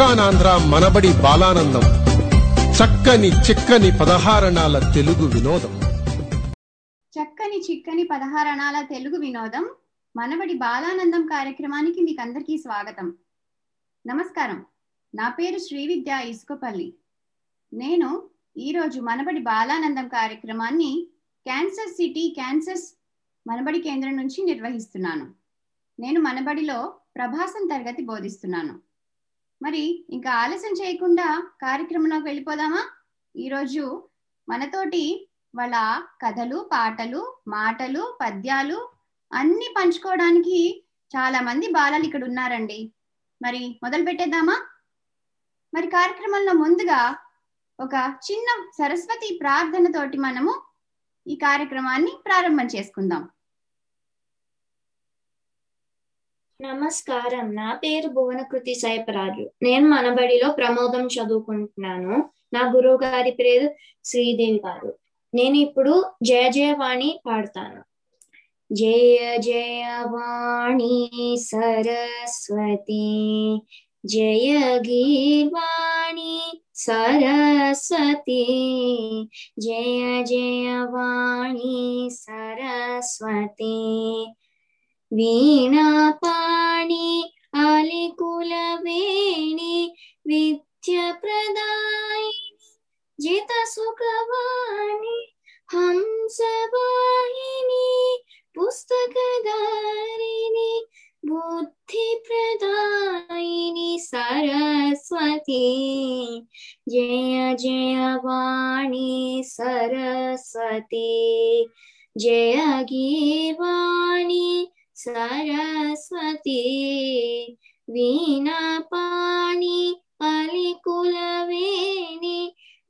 సిలికానాంధ్ర మనబడి బాలానందం. చక్కని చిక్కని పదహారణాల తెలుగు వినోదం. చక్కని చిక్కని పదహారణాల తెలుగు వినోదం. మనబడి బాలానందం కార్యక్రమానికి మీకు అందరికీ స్వాగతం. నమస్కారం. నా పేరు శ్రీవిద్య ఇసుకపల్లి. నేను ఈరోజు మనబడి బాలానందం కార్యక్రమాన్ని క్యాన్సర్ సిటీ క్యాన్సర్ మనబడి కేంద్రం నుంచి నిర్వహిస్తున్నాను. నేను మనబడిలో ప్రభాసం తరగతి బోధిస్తున్నాను. మరి ఇంకా ఆలస్యం చేయకుండా కార్యక్రమంలోకి వెళ్ళిపోదామా? ఈరోజు మనతోటి వాళ్ళ కథలు పాటలు మాటలు పద్యాలు అన్ని పంచుకోవడానికి చాలా మంది బాలలు ఇక్కడ ఉన్నారండి. మరి మొదలు పెట్టేద్దామా? మరి కార్యక్రమంలో ముందుగా ఒక చిన్న సరస్వతి ప్రార్థనతోటి మనము ఈ కార్యక్రమాన్ని ప్రారంభం చేసుకుందాం. నమస్కారం. నా పేరు భువనకృతి సైపరాజు. నేను మనబడిలో ప్రమోదం చదువుకుంటున్నాను. నా గురువు గారి పేరు శ్రీదేవి గారు. నేను ఇప్పుడు జయ జయవాణి పాడతాను. జయ జయవాణి సరస్వతి. జయ గీర్వాణి సరస్వతి. జయ జయవాణి సరస్వతి. वीणापाणि आलिकुलवेणि विद्यप्रदायिनि जितसुखवाणि हंसवाहिनि बुद्धि बुद्धिप्रदायिनि सरस्वती। जय जय वाणी सरस्वती। जय गीवाणी సరస్వతి జయ గీర్వాణి సరస్వతి వీణాపాణి అలికులవేణి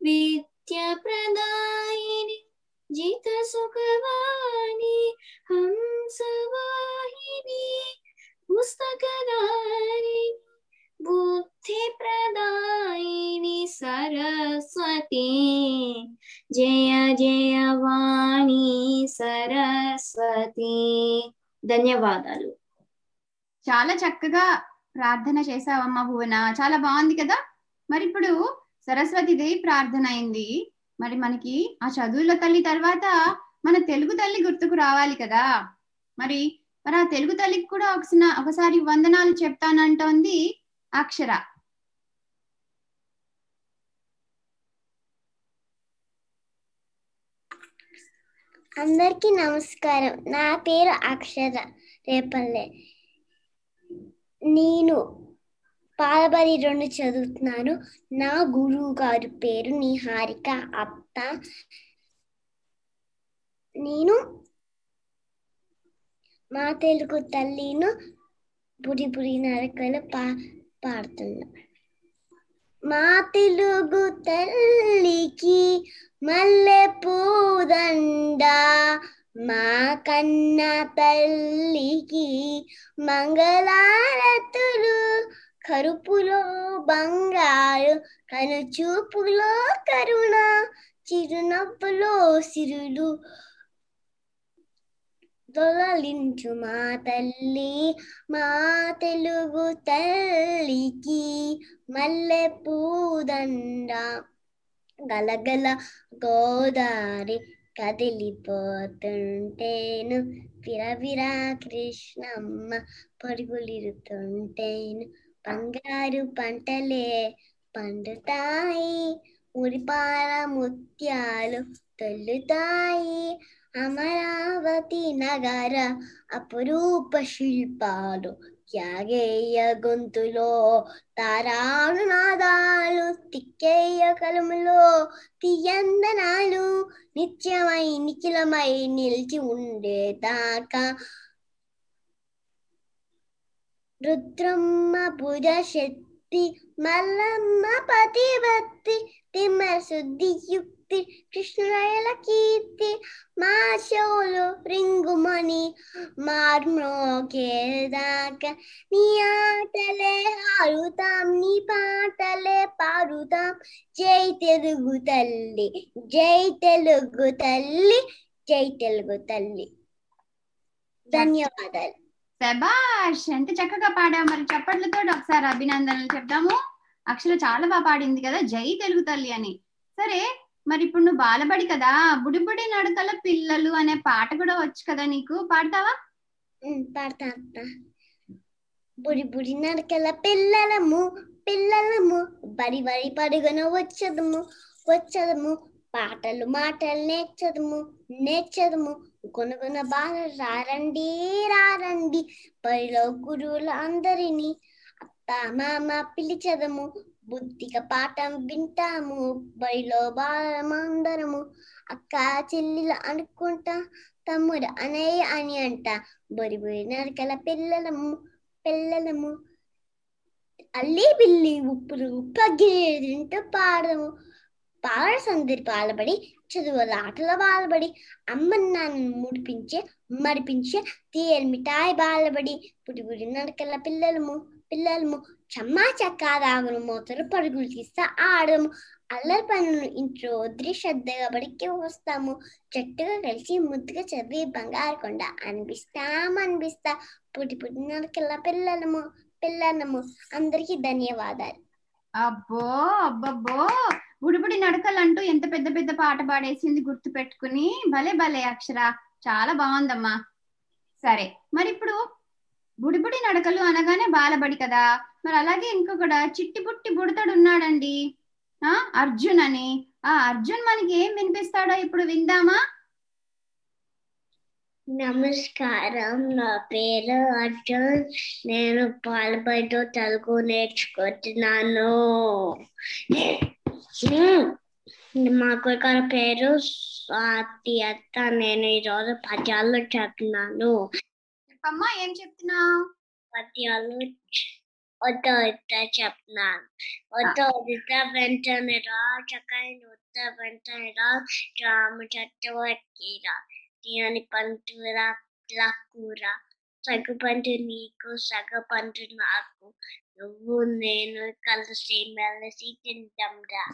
విద్య ప్రదాయిని జిత సుఖవాణి హంసవాహిని పుస్తకదారిణి బుద్ధి ధన్యవాదాలు. చాలా చక్కగా ప్రార్థన చేసావమ్మా భువన. చాలా బాగుంది కదా? మరి ఇప్పుడు సరస్వతి దేవి ప్రార్థన అయింది. మరి మనకి ఆ చదువుల తల్లి తర్వాత మన తెలుగు తల్లి గుర్తుకు రావాలి కదా? మరి మరి ఆ తెలుగు తల్లికి కూడా ఒకసారి వందనాలు చెప్తానంటోంది అక్షర. అందరికీ నమస్కారం. నా పేరు అక్షర రేపల్లె. నేను పాలబడి రెండు చదువుతున్నాను. నా గురువు గారి పేరు నిహారిక అత్త. నేను మా తెలుగు తల్లిను బుడి బుడి నరకలు పా పాడుతున్నా. మా తెలుగు తల్లికి మల్లె పూదండ మా కన్న తల్లికి మంగళారతులు. కరుపులో బంగారు కనుచూపులో కరుణ చిరునవ్వులో సిరులు. దొలలించు మా తల్లి మా తెలుగు తల్లికి మల్లె పూదండ. గలగల గోదారి కదిలిపోతుంటేను. విరవిరా కృష్ణమ్మ పరుగులిరుతుంటేను. బంగారు పంటలే పండుతాయి. మురిపాల ముత్యాలు తొల్లుతాయి. అమరావతి నగర అపురూప శిల్పాలు త్యాగేయ గొంతులో తారాడు నాదాలు తిక్కేయ కలములో తీయందనాలు నిత్యమై నిఖిలమై నిలిచి ఉండేదాకా. రుద్రమ్మ భుజ శక్తి మల్లమ్మ పతిభక్తి తిమ్మ శుద్ధియుక్తి కీర్తి కృష్ణరాయల కీర్తి మా షోలు రింగుమని మార్మోకేదాక నీ ఆటలే ఆడుతాం నీ పాటలే పాడుతాం. జై తెలుగు తల్లి జై తెలుగు తల్లి జై తెలుగు తల్లి. ధన్యవాదాలు. శబాష్ ఎంత చక్కగా పాడావు మరి చప్పట్లతో ఒకసారి అభినందనలు చెప్దాము. అక్షర చాలా బాగా పాడింది కదా జై తెలుగు తల్లి అని. సరే మరి ఇప్పుడు నువ్వు బాలబడి కదా బుడిబుడి నడకల పిల్లలు అనే పాట కూడా వచ్చు కదా నీకు. పాడతావా? పాడతా అత్త బుడి బుడి నడకల పిల్లలము పిల్లలము బడి బడి పడుగన వచ్చదము వచ్చదము. పాటలు మాటలు నేర్చదము నేర్చదము. కొనుగొన బాల రారండి రారండి. బడిలో గురువులు అందరినీ అత్త మామ పిలిచదము. బుద్ధిగా పాఠం వింటాము బడిలో బాలమందరము అక్క చెల్లెలు అనుకుంటా తమ్ముడు అనయ్య అని అంట. బొరి బొరి నరకల పిల్లలము పిల్లలము అల్లి బిల్లి ఉప్పులు పగిలింటూ పాడము. పాడ సందరి పాలబడి చదువుల ఆటల బాలబడి అమ్మ నాన్న ముడిపించే మడిపించే తీయని మిఠాయి బాలబడి. పుడి నరకల పిల్లలము పిల్లలము చమ్మా చక్కా రాగును మోతలు పరుగులు తీస్తా ఆడము. అల్లరి పనులు ఇంట్లో వదిలి శ్రద్ధగా బడికి వస్తాము. చెట్టుగా కలిసి ముద్దుగా చదివి బంగారు కొండ అనిపిస్తాం అనిపిస్తా పుట్టి పుట్టి పిల్లలము పిల్లలము. అందరికి ధన్యవాదాలు. అబ్బో అబ్బబ్బో. బుడిబుడి నడకలంటూ ఎంత పెద్ద పెద్ద పాట పాడేసింది గుర్తు పెట్టుకుని భలే భలే అక్షర. చాలా బాగుందమ్మా. సరే మరి ఇప్పుడు బుడిబుడి నడకలు అనగానే బాలబడి కదా. మరి అలాగే ఇంకొకడ చిట్టి పుట్టి బుడతడు ఉన్నాడండి. ఆ అర్జున్ అని. ఆ అర్జున్ మనకి ఏం వినిపిస్తాడో ఇప్పుడు విందామా? నమస్కారం. నా పేరు అర్జున్. నేను పాలబడితో తెలుగు నేర్చుకుంటున్నాను. మా కొడుకు పేరు స్వాతి అత్త. నేను ఈరోజు పద్యాలు చెప్తున్నాను చెప్పమ్మా ఏం చెప్తున్నావు పద్యాలు వద్ద చెప్తున్నాను వద్ద వద్ద వెంటనే రా చక్కని వద్ద వెంటనే రా రామ చట్టవట్టిరా తీయని పంటురా కూర సగ పంటు నీకు సగ పంటు నాకు. నువ్వు నేను కలిసి మెలిసి తింటాంరా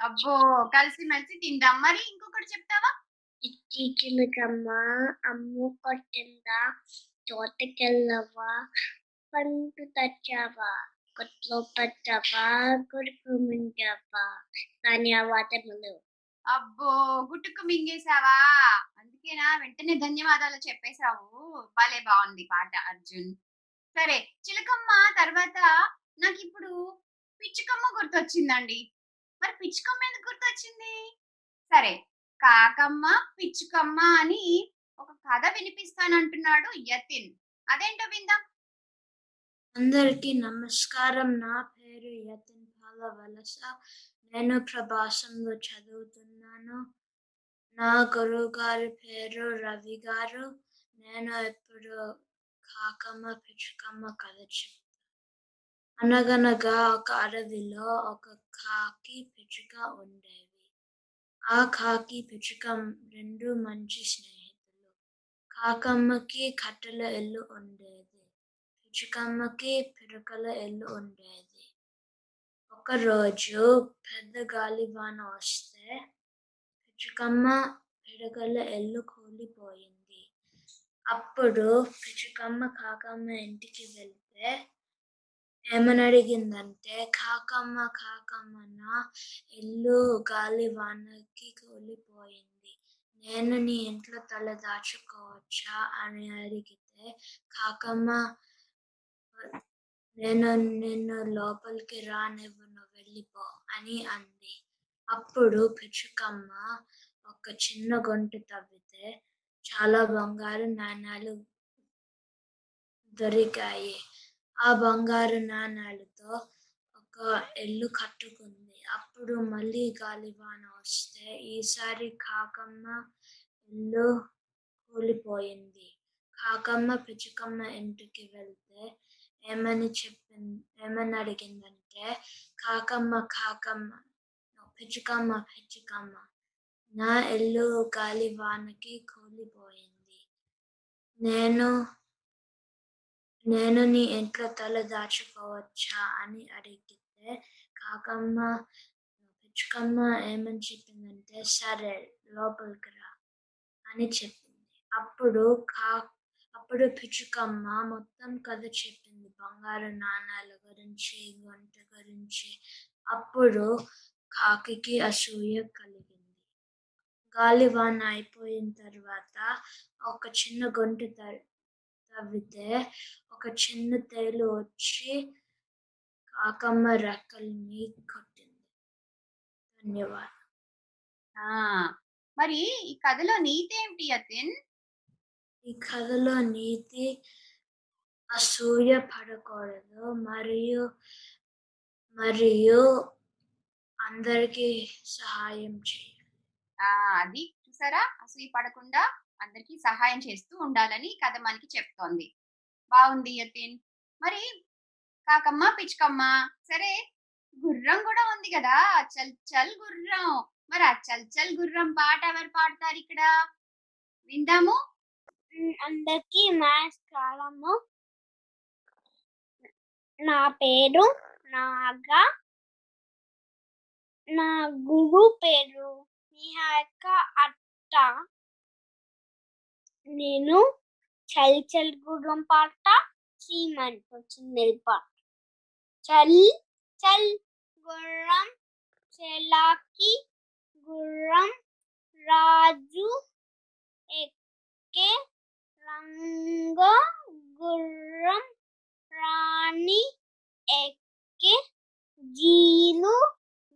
అబ్బో కలిసి మెలిసి తిందాం మరి ఇంకొకటి చెప్తావా? ఇచ్చి చిలుకమ్మ అమ్ము కొట్టిందా తోటకెళ్ళవా పండు తెచ్చావా కొట్లో పచ్చవా కొడుకు మింగావా ధన్యవాదములు అబ్బో గుట్టుకు మింగేశావా అందుకేనా వెంటనే ధన్యవాదాలు చెప్పేశావు భలే బాగుంది పాట అర్జున్ సరే చిలకమ్మ తర్వాత నాకు ఇప్పుడు పిచ్చుకమ్మ గుర్తొచ్చిందండి మరి పిచ్చుకమ్మ ఎందుకు గుర్తొచ్చింది సరే కాకమ్మ పిచ్చుకమ్మ అని ఒక కథ వినిపిస్తానంటున్నాడు యతిన్. అదేంటో విందాం. అందరికీ నమస్కారం. నా పేరు యతిన్ పాల వలస నేను ప్రభాసంలో చదువుతున్నాను. నా గురువు గారి పేరు రవి గారు. నేను ఇప్పుడు కాకమ్మ పిచ్చుకమ్మ కథ చెప్తాను అనగనగా ఒక అడవిలో ఒక కాకి పిచ్చుక ఉండేవి ఆ కాకి పిచ్చుకం రెండు మంచి స్నేహితులు. కాకమ్మకి కట్టెల ఇల్లు ఉండేది. పిచ్చుకమ్మకి పిడకల ఇల్లు ఉండేది. ఒకరోజు పెద్ద గాలివాన వస్తే పిచ్చుకమ్మ పిడకల ఇల్లు కూలిపోయింది. అప్పుడు పిచ్చుకమ్మ కాకమ్మ ఇంటికి వెళ్తే ఏమని అడిగిందంటే కాకమ్మ కాకమ్మ నా ఇల్లు గాలివానకి కూలిపోయింది. నేను నీ ఇంట్లో తల దాచుకోవచ్చా? అని అడిగితే కాకమ్మ నేను నిన్ను లోపలికి రానివ్వను వెళ్ళిపో అని అంది. అప్పుడు పిచ్చుకమ్మ ఒక చిన్న గుంట తవ్వితే చాలా బంగారు నాణాలు దొరికాయి. ఆ బంగారు నాణాలతో ఒక ఇల్లు కట్టుకుంది. అప్పుడు మళ్ళీ గాలివాన వస్తే ఈసారి కాకమ్మ ఇల్లు కూలిపోయింది. కాకమ్మ పిచ్చుకమ్మ ఇంటికి వెళ్తే ఏమని చెప్పింది ఏమని అడిగిందంటే కాకమ్మ కాకమ్మ పిచ్చుకమ్మ పిచ్చుకమ్మ నా ఇల్లు గాలివానకి కూలిపోయింది. నేను నేను నీ ఇంట్లో తల దాచుకోవచ్చా అని అడిగితే కాకమ్మ పిచ్చుకమ్మ ఏమని చెప్పిందంటే సరే లోపలికి రా అని చెప్పింది. అప్పుడు కా అప్పుడు పిచ్చుకమ్మ మొత్తం కథ చెప్పింది. బంగారు నాణాల గురించి గంట గురించి. అప్పుడు కాకి అసూయ కలిగింది. గాలివాన అయిపోయిన తర్వాత ఒక చిన్న గుంట తవ్వితే ఒక చిన్న తేలు వచ్చి కాకమ్మ రెక్కల్ని కొట్టింది. ధన్యవాదాలు. మరి ఈ కథలో నీతి ఏమిటి యతిన్? ఈ కథలో నీతి అసూయ పడకూడదు. మరియు మరియు అందరికీ సహాయం చేయాలి. అది చూసారా? అసూయ పడకుండా అందరికి సహాయం చేస్తూ ఉండాలని కథ మనకి చెప్తోంది. బాగుంది యతిన్. మరి కాకమ్మ పిచ్చుకమ్మ సరే గుర్రం కూడా ఉంది కదా చల్ చల్ గుర్రం. మరి ఆ చల్ చల్ గుర్రం పాట ఎవరు పాడతారు ఇక్కడ? విందాము. అందరికి నమస్కారము. నా పేరు నాగా. నా గురు పేరు నిహారిక అట్ట నేను చల్ చల్ గుర్రం పాట సీమన్ వచ్చింది పాట. చల్ చల్ గుర్రం చెలాకి గుర్రం రాజు ఎక్కే రంగ గుర్రం రాణి ఎక్కే జీలు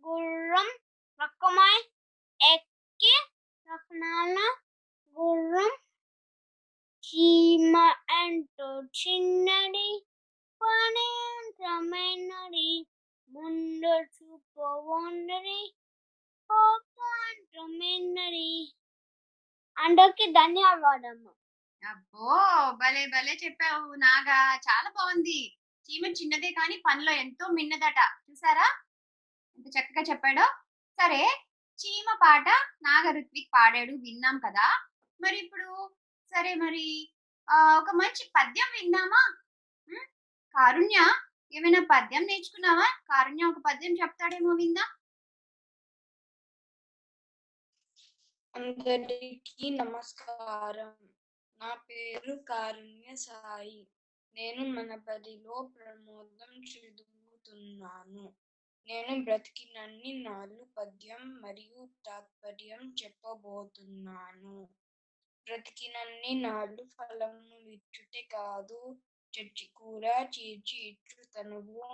గుర్రం రకమాయ్ ఎక్కే రకనాల గుర్రం చీమ అంటూ చిన్నది పని అంతమైనది ముందు చూపు ఉండది అందరికి ధన్యవాదము అబ్బో భలే భలే చెప్పావు నాగా. చాలా బాగుంది. చీమ చిన్నదే కానీ పనిలో ఎంతో మిన్నదట. చూసారా? ఎంత చక్కగా చెప్పాడో. సరే చీమ పాట నాగ ఋత్విక్ పాడాడు విన్నాం కదా. మరి ఇప్పుడు సరే మరి. ఒక మంచి పద్యం విందామా? కారుణ్య ఏమైనా పద్యం నేర్చుకున్నావా? కారుణ్య ఒక పద్యం చెప్తాడేమో విందా. అందరికీ నమస్కారం. నా పేరు కారుణ్య సాయి. నేను మన పదిలో ప్రమోదం చదువుతున్నాను. నేను బ్రతికినన్ని నాలుగు పద్యం మరియు తాత్పర్యం చెప్పబోతున్నాను. బ్రతికినన్ని నాళ్ళు ఫలము విచ్చుటే కాదు. చచ్చి కూడా చీర్చి ఇచ్చు తనువు.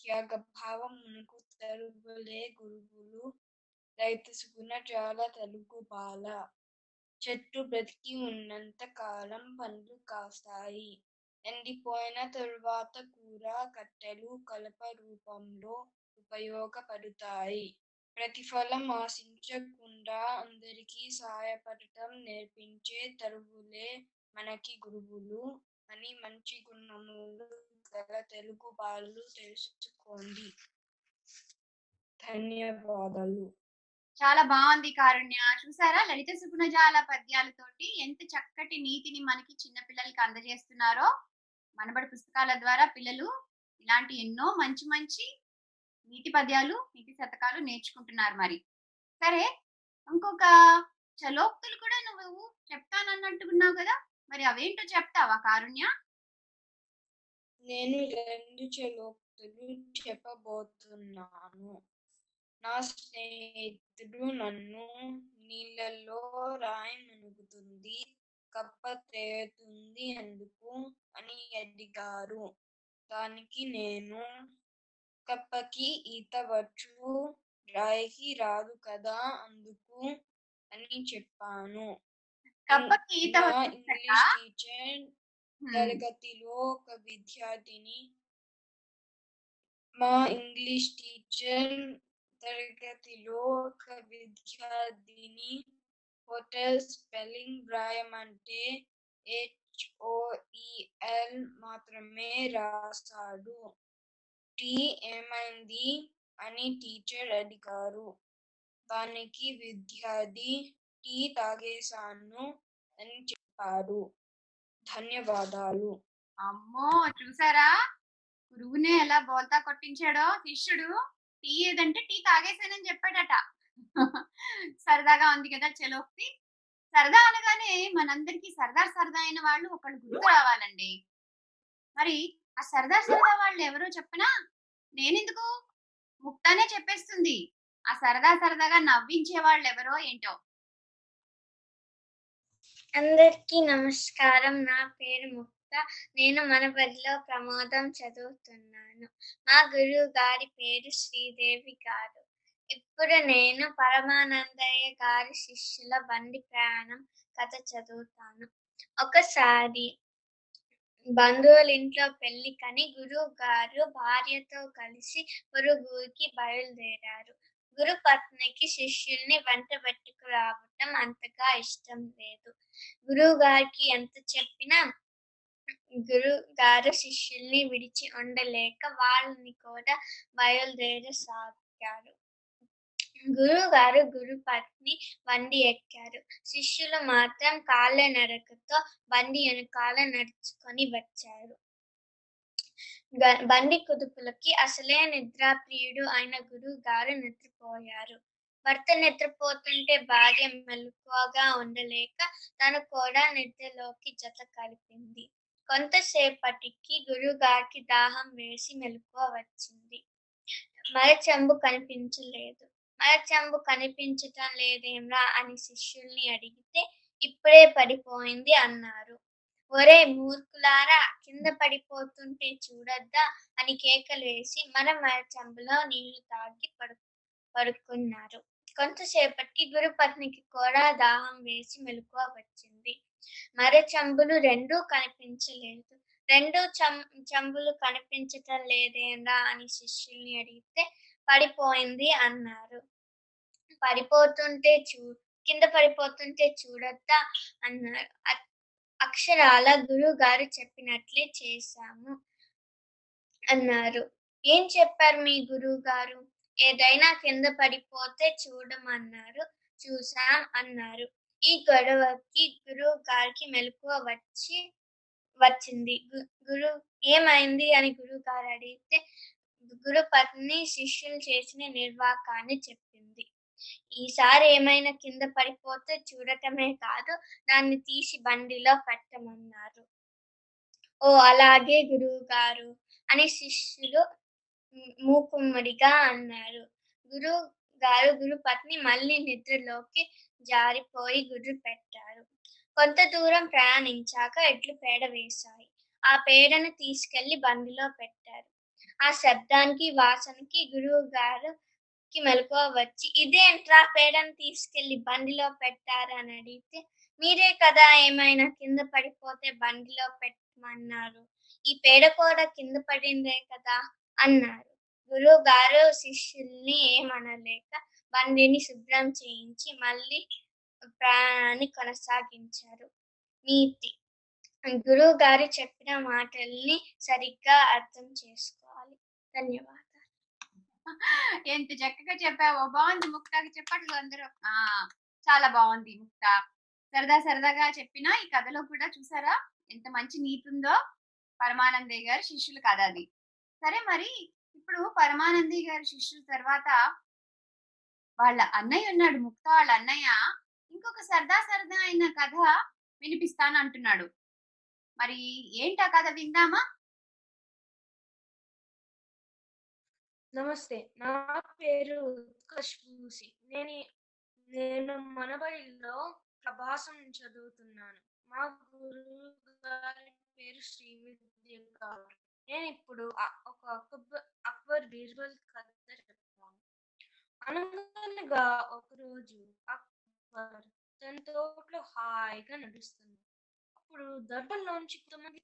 త్యాగభావం మునుకు తరువులే గురువులు. రైతు సుగుణ చాలా తలుగు బాల. చెట్టు బ్రతికి ఉన్నంత కాలం పండ్లు కాస్తాయి. ఎండిపోయిన తరువాత కూర కట్టెలు కలప రూపంలో ఉపయోగపడతాయి. ప్రతిఫలం ఆశించకుండా అందరికీ సహాయపడటం నేర్పించే తరువులే మనకి గురువులు అని మంచి గుణములు గల తెలుగు బాలు తెలుసుకోండి. ధన్యవాదాలు. చాలా బాగుంది కారుణ్య. చూసారా? లలిత సుగుణజాల పద్యాలతోటి ఎంత చక్కటి నీతిని మనకి చిన్న పిల్లలకి అందజేస్తున్నారో. మనబడి పుస్తకాల ద్వారా పిల్లలు ఇలాంటి ఎన్నో మంచి మంచి నీతి పద్యాలు నీతి శతకాలు నేర్చుకుంటున్నారు మరి. సరే ఇంకొక చలోక్తులు కూడా నువ్వు చెప్తానన్నట్టుకున్నావు కదా మరి అవేంటో చెప్తావా కారుణ్య? నేను రెండు చలోక్తులు చెప్పబోతున్నాను. నా స్నేహితుడు నన్ను నీళ్ళల్లో రాయి మునుగుతుంది కప్ప తేలుతుంది ఎందుకు అని అడిగారు. దానికి నేను కప్పకి ఈత వచ్చు రాయికి రాదు కదా అందుకు అని చెప్పాను. కప్పకి ఈత మా వచ్చుట ఇంగ్లీష్ టీచర్ తరగతిలో ఒక విద్యార్థిని మా ఇంగ్లీష్ టీచర్ తరగతిలో ఒక విద్యార్థిని హోటల్ స్పెల్లింగ్ వ్రాయమంటే హెచ్ఓఈఎల్ మాత్రమే రాశాడు. టీ ఏమైంది అని టీచర్ అడిగారు. దానికి విద్యార్థి టీ తాగేశాను అని చెప్పారు. ధన్యవాదాలు. అమ్మో చూసారా? గురువునే ఎలా బోల్తా కొట్టించాడో? శిష్యుడు టీ ఏదంటే టీ తాగేశానని చెప్పాడట. సరదాగా ఉంది కదా చెలోక్తి. సరదా అనగానే మనందరికి సరదా సరదా అయిన వాళ్ళు ఒకళ్ళు గుర్తు రావాలండి. మరి ఆ సరదా సరదా వాళ్ళు ఎవరో చెప్పనా? నేనెందుకు? ముక్తానే చెప్పేస్తుంది. ఆ సరదా సరదాగా నవ్వించే వాళ్ళు ఎవరో ఏంటో. అందరికీ నమస్కారం. నా పేరు ముక్త. నేను మన బడిలో ప్రమాదం చదువుతున్నాను. మా గురువు గారి పేరు శ్రీదేవి గారు. ఇప్పుడు నేను పరమానందయ్య గారి శిష్యుల బండి ప్రయాణం కథ చదువుతాను. ఒకసారి బంధువుల ఇంట్లో పెళ్ళి కని గురువు గారు భార్యతో కలిసి పొరుగురికి బయలుదేరారు. గురు పత్నికి శిష్యుల్ని వెంట పెట్టుకు రావటం అంతగా ఇష్టం లేదు. గురువు గారికి ఎంత చెప్పినా గురు గారు శిష్యుల్ని విడిచి ఉండలేక వాళ్ళని కూడా బయలుదేరసాగారు. గురువు గారు గురు పత్ని బండి ఎక్కారు. శిష్యులు మాత్రం కాళ్ళ నడకతో బండి వెనకాల నడుచుకొని వచ్చారు. బండి కుదుపులకి అసలే నిద్రాప్రియుడు అయిన గురువు గారు నిద్రపోయారు. భర్త నిద్రపోతుంటే భార్య మెలకువగా ఉండలేక తను కూడా నిద్రలోకి జత కలిపింది. కొంతసేపటికి గురుగారికి దాహం వేసి మెలకువ వచ్చింది. మరచెంబు కనిపించలేదు. మరచంబు కనిపించటం లేదేమ్రా అని శిష్యుల్ని అడిగితే ఇప్పుడే పడిపోయింది అన్నారు. ఒరే మూర్ఖులారా కింద పడిపోతుంటే చూడొద్దా అని కేకలు వేసి మన మరచంబులో నీళ్ళు తాగి పడు పడుకున్నారు. కొంతసేపటికి గురుపత్నికి కూడా దాహం వేసి మెలకువ వచ్చింది. మర చెంబులు రెండూ కనిపించలేదు. రెండు చం చెంబులు కనిపించటం లేదేనా అని శిష్యుల్ని అడిగితే పడిపోయింది అన్నారు. పడిపోతుంటే చూ కింద పడిపోతుంటే చూడొద్దా అన్నారు. అక్షరాల గురువు గారు చెప్పినట్లే చేశాము అన్నారు. ఏం చెప్పారు మీ గురువు గారు ఏదైనా కింద పడిపోతే చూడమన్నారు. చూసాం అన్నారు. ఈ గొడవకి గురువు గారికి మెలకువ వచ్చి వచ్చింది. గురు ఏమైంది అని గురువు గారు అడిగితే గురు పత్ని శిష్యులు చేసిన నిర్వాకాన్ని చెప్పింది. ఈసారి ఏమైనా కింద పడిపోతే చూడటమే కాదు దాన్ని తీసి బండిలో పెట్టమన్నారు. ఓ అలాగే గురువు గారు అని శిష్యులు మూకుమ్మడిగా అన్నారు. గురువు గారు గురు పత్ని మళ్ళీ నిద్రలోకి జారిపోయి గుర్రు పెట్టారు. కొంత దూరం ప్రయాణించాక ఎడ్లు పేడ వేశాయి. ఆ పేడను తీసుకెళ్ళి బండిలో పెట్టారు. ఆ శబ్దానికి వాసనకి గురువు గారుకి మెలకువ వచ్చి ఇదేంట్రా పేడను తీసుకెళ్ళి బండిలో పెట్టారని అడిగితే మీరే కదా ఏమైనా కింద పడిపోతే బండిలో పెట్టమన్నారు. ఈ పేడ కూడా కింద పడిందే కదా? అన్నారు. గురువు గారు శిష్యుల్ని ఏమనలేక బండిని శుభ్రం చేయించి మళ్ళీ ప్రయాణాన్ని కొనసాగించారు. నీతి. గురువు గారు చెప్పిన మాటల్ని సరిగ్గా అర్థం చేసుకోవాలి ధన్యవాదాలు. ఎంత చక్కగా చెప్పావో. బాగుంది ముక్తాకి చెప్పట్లు అందరూ. ఆ చాలా బాగుంది ముక్త. సరదా సరదాగా చెప్పిన ఈ కథలో కూడా చూసారా? ఎంత మంచి నీతి ఉందో పరమానందయ్య గారి శిష్యుల కథ అది. సరే మరి ఇప్పుడు పరమానందయ్య గారి శిష్యుల తర్వాత వాళ్ళ అన్నయ్య ఉన్నాడు ముక్త వాళ్ళ అన్నయ్య. ఇంకొక సరదా సరదా అయిన కథ వినిపిస్తాను అంటున్నాడు. మరి ఏంటా కథ విందామా? నమస్తే. నా పేరు ఉత్కర్ష్ భూసి నేను నేను మనబడిలో ప్రభాసం చదువుతున్నాను. మా గురువు గారి పేరు శ్రీ విద్య గారు నేను ఇప్పుడు ఒక అక్బర్ అక్బర్ బీర్బల్ కథ చెప్తాను. అనగనగా ఒకరోజు అక్బర్ తన తోటలో హాయిగా నడుస్తుంది అప్పుడు దర్బార్లోంచి కొంతమంది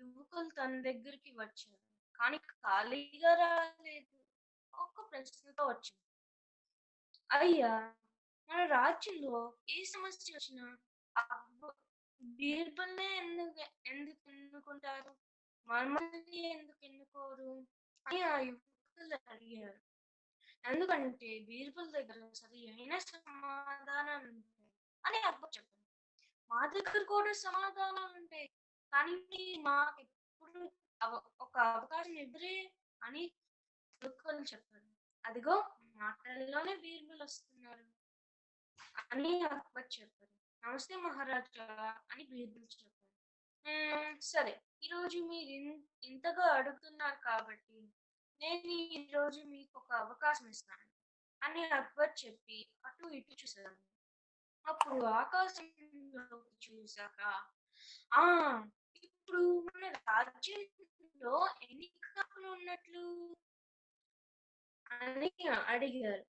యువకులు తన దగ్గరికి వచ్చారు. కానీ ఖాళీగా రాలేదు. ఒక్క ప్రశ్నతో వచ్చింది. అయ్యా! మన రాజ్యంలో ఏ సమస్య వచ్చినా బీర్బల్నే ఎందుకు ఎందుకు ఎన్నుకుంటారు? మమ్మల్ని ఎందుకు ఎన్నుకోరు? అని ఆ యువకులు అడిగారు. ఎందుకంటే బీర్బల్ దగ్గర సరి అయిన సమాధానం ఉంటాయి అని అబ్బా చెప్పారు. మా దగ్గర కూడా సమాధానాలు ఉంటాయి. కానీ మాకు ఎప్పుడు ఒక అవకాశం ఇవ్వరే అని యువకులు చెప్పారు అదిగో మాటల్లోనే బీర్బల్ వస్తున్నారు అని అక్బర్ చెప్పారు. నమస్తే మహారాజా అని బీర్బల్ చెప్పారు. సరే. ఈరోజు మీరు ఇన్- ఇంతగా అడుగుతున్నారు కాబట్టి నేను ఈరోజు మీకు ఒక అవకాశం ఇస్తాను అని అక్బర్ చెప్పి అటు ఇటు చూశారు అప్పుడు ఆకాశంలోకి చూశాక ఆ! ఇప్పుడు మన రాజ్యంలో ఎన్ని కాకులు ఉన్నట్లు? అని అడిగారు.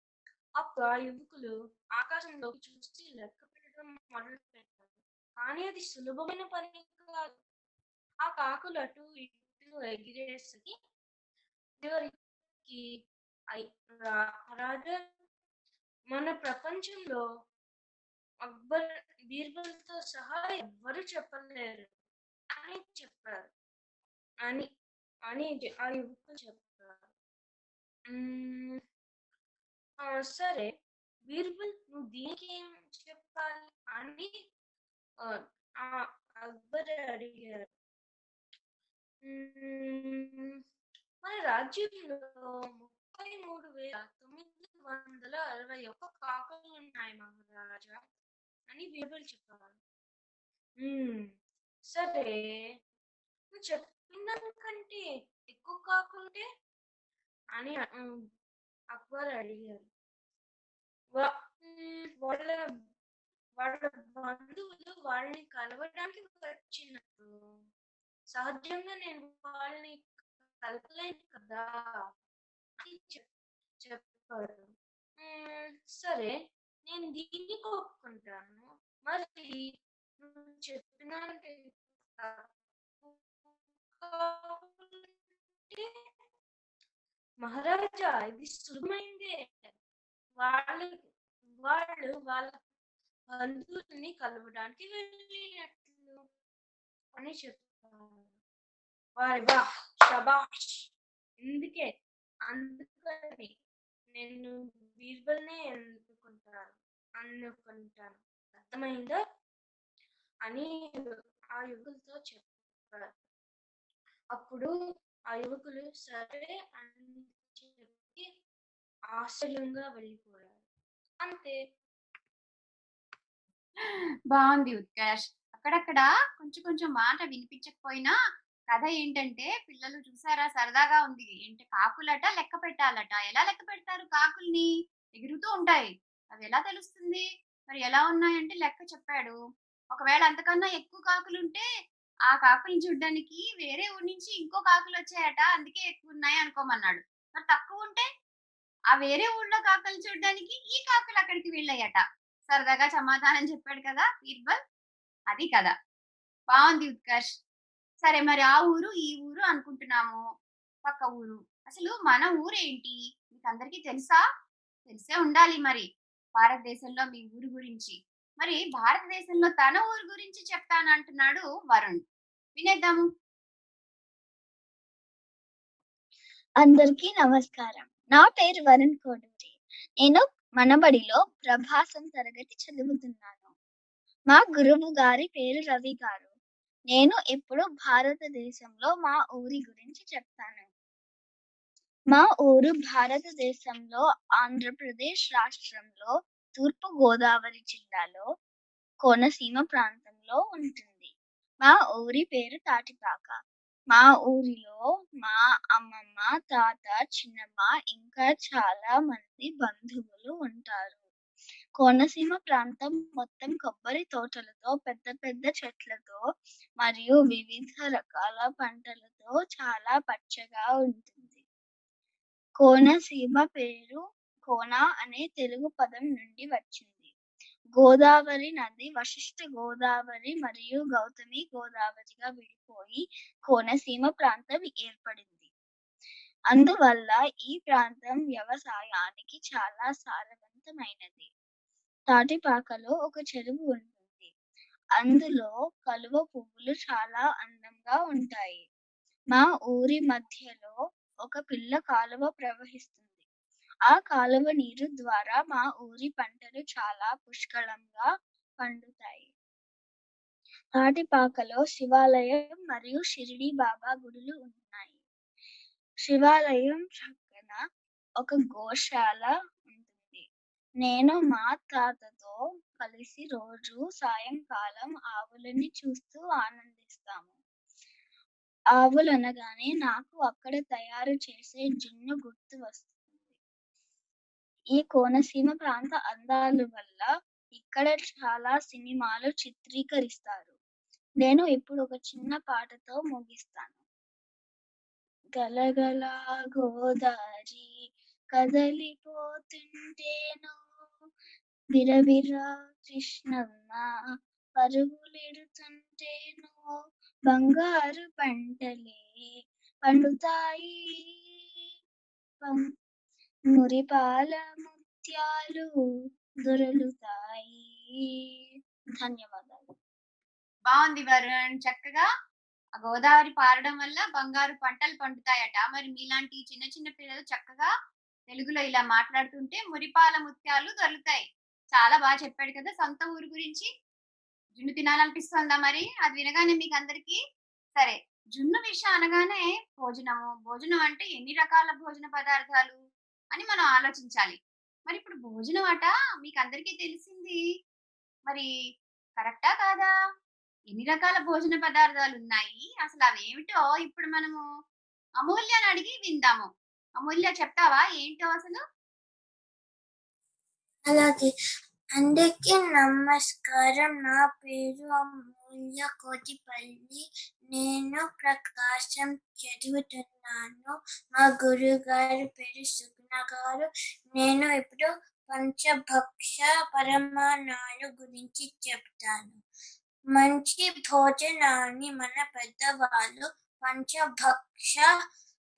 అప్పుడు ఆ యువకులు ఆకాశంలోకి చూసి లెక్క పెట్టడం మొదలు పెట్టారు కానీ అది సులభమైన పని కాదు. ఆ కాకులు అటు ఇటు ఎగిరేసరికి చివరికి రాజా మన ప్రపంచంలో అక్బర్ బీర్బల్తో సహా ఎవ్వరు చెప్పలేరు? అని చెప్పారు. అని అని ఆ యువకులు చెప్పారు. సరే బీర్బల్ నువ్వు దీనికి ఏం చెప్పాలి అని ఆ, అక్బర్ అడిగారు. మన రాజ్యంలో ముప్పై మూడు వేల తొమ్మిది వందల అరవై ఒక్క కాకులు ఉన్నాయి మహారాజా అని బీర్బల్ చెప్పారు. సరే. నువ్వు చెప్పిన దానికంటే ఎక్కువ కాకుంటే అని అక్బర్ అడిగారు వా- వాళ్ళ వాళ్ళ బంధువులు వాళ్ళని కలవడానికి వచ్చినప్పుడు సహజంగా నేను వాళ్ళని కలపలేను కదా అని చెప్పారు సరే నేను దీన్ని ఒప్పుకుంటాను మరి నువ్వు మహారాజా ఇది సులభమైందే. వాళ్ళు వాళ్ళు వాళ్ళ బంధువుల్ని కలవడానికి వెళ్ళినట్లు అని చెప్తారు. వారి బా షబాష్ ఎందుకే? అందుకని నేను బీర్బల్నే ఎన్నుకుంటాను అనుకుంటాను అర్థమైందా? అని ఆ యువకులతో చెప్పారు. అప్పుడు ఆ యువకులు సరే అని చెప్పి ఆశ్చర్యంగా వెళ్ళిపోయారు. అంతే. బాగుంది ఉత్కర్ష్ అక్కడక్కడ కొంచెం కొంచెం మాట వినిపించకపోయినా కథ ఏంటంటే పిల్లలు చూసారా? సరదాగా ఉంది. ఏంటి కాకులట లెక్క పెట్టాలట. ఎలా లెక్క పెడతారు కాకుల్ని? ఎగురుతూ ఉంటాయి. అవి ఎలా తెలుస్తుంది? మరి ఎలా ఉన్నాయంటే లెక్క చెప్పాడు. ఒకవేళ అంతకన్నా ఎక్కువ కాకులు ఉంటే ఆ కాకులు చూడడానికి వేరే ఊరి నుంచి ఇంకో కాకులు వచ్చాయట అందుకే ఎక్కువ ఉన్నాయి అనుకోమన్నాడు. మరి తక్కువ ఉంటే ఆ వేరే ఊళ్ళో కాకులు చూడడానికి ఈ కాకులు అక్కడికి వెళ్ళాయట సరదాగా సమాధానం చెప్పాడు కదా బీర్బల్. అది కదా. బాగుంది ఉత్కర్ష్. సరే మరి ఆ ఊరు ఈ ఊరు అనుకుంటున్నాము. పక్క ఊరు. అసలు మన ఊరేంటి? మీకు అందరికీ తెలుసా? తెలిసే ఉండాలి మరి. భారతదేశంలో మీ ఊరు గురించి. మరి భారతదేశంలో తన ఊరు గురించి చెప్తానంటున్నాడు వరుణ్. వినేద్దాము. అందరికీ నమస్కారం. నా పేరు వరుణ్ కోడూరి. నేను మనబడిలో ప్రభాసం తరగతి చదువుతున్నాను. మా గురువు గారి పేరు రవి గారు. నేను ఎప్పుడు భారతదేశంలో మా ఊరి గురించి చెప్తాను. మా ఊరు భారతదేశంలో ఆంధ్రప్రదేశ్ రాష్ట్రంలో తూర్పు గోదావరి జిల్లాలో కోనసీమ ప్రాంతంలో ఉంటుంది. మా ఊరి పేరు తాటిపాక. మా ఊరిలో మా అమ్మమ్మ తాత చిన్నమ్మ ఇంకా చాలా మంది బంధువులు ఉంటారు. కోనసీమ ప్రాంతం మొత్తం కొబ్బరి తోటలతో పెద్ద పెద్ద చెట్లతో మరియు వివిధ రకాల పంటలతో చాలా పచ్చగా ఉంటుంది. కోనసీమ పేరు కోన అనే తెలుగు పదం నుండి వచ్చింది. గోదావరి నది వశిష్ఠ గోదావరి మరియు గౌతమి గోదావరిగా విడిపోయి కోనసీమ ప్రాంతం ఏర్పడింది. అందువల్ల ఈ ప్రాంతం వ్యవసాయానికి చాలా సారవంతమైనది. తాటిపాకలో ఒక చెరువు ఉంటుంది. అందులో కలువ పువ్వులు చాలా అందంగా ఉంటాయి. మా ఊరి మధ్యలో ఒక పిల్ల కాలువ ప్రవహిస్తుంది. ఆ కాలువ నీరు ద్వారా మా ఊరి పంటలు చాలా పుష్కలంగా పండుతాయి. తాటిపాకలో శివాలయం మరియు షిరిడి బాబా గుడులు ఉన్నాయి. శివాలయం పక్కన ఒక గోశాల ఉంటుంది. నేను మా తాతతో కలిసి రోజు సాయంకాలం ఆవులని చూస్తూ ఆనందిస్తాము. ఆవులు అనగానే నాకు అక్కడ తయారు చేసే జున్ను గుర్తు వస్తుంది. ఈ కోనసీమ ప్రాంత అందాల వల్ల ఇక్కడ చాలా సినిమాలు చిత్రీకరిస్తారు. నేను ఇప్పుడు ఒక చిన్న పాటతో ముగిస్తాను. గలగల గోదారి కదలిపోతుంటేను విరవిర కృష్ణమ్మ పరుగులెడుతుంటేను బంగారు పంటలే పండుతాయి. మురిపాల ముత్యాలు దొరలుతాయి. ధన్యవాదాలు. బాగుంది వరుణ్. చక్కగా ఆ గోదావరి పారడం వల్ల బంగారు పంటలు పండుతాయట. మరి మీలాంటి చిన్న చిన్న పిల్లలు చక్కగా తెలుగులో ఇలా మాట్లాడుతుంటే మురిపాల ముత్యాలు దొరుకుతాయి. చాలా బాగా చెప్పాడు కదా సొంత ఊరు గురించి. జున్ను తినాలనిపిస్తుందా మరి? అది వినగానే మీకు అందరికి సరే. జున్ను విషయం అనగానే భోజనము. భోజనం అంటే ఎన్ని రకాల భోజన పదార్థాలు? అని మనం ఆలోచించాలి. మరి ఇప్పుడు భోజనం అట మీకు అందరికీ తెలిసింది. మరి కరెక్టా కాదా? ఎన్ని రకాల భోజన పదార్థాలు ఉన్నాయి అసలు అవి ఏమిటో ఇప్పుడు మనము అమూల్యని అడిగి విందాము. అమూల్య చెప్తావా? ఏంటో అసలు? అలాగే. అందరికీ నమస్కారం. నా పేరు అమూల్య కోటిపల్లి నేను ప్రకాశం చదువుతున్నాను మా గురువు గారి పేరు సుగుణ గారు నేను ఇప్పుడు పంచభక్ష పరమాణాలు గురించి చెప్తాను మంచి భోజనాన్ని మన పెద్దవాళ్ళు పంచభక్ష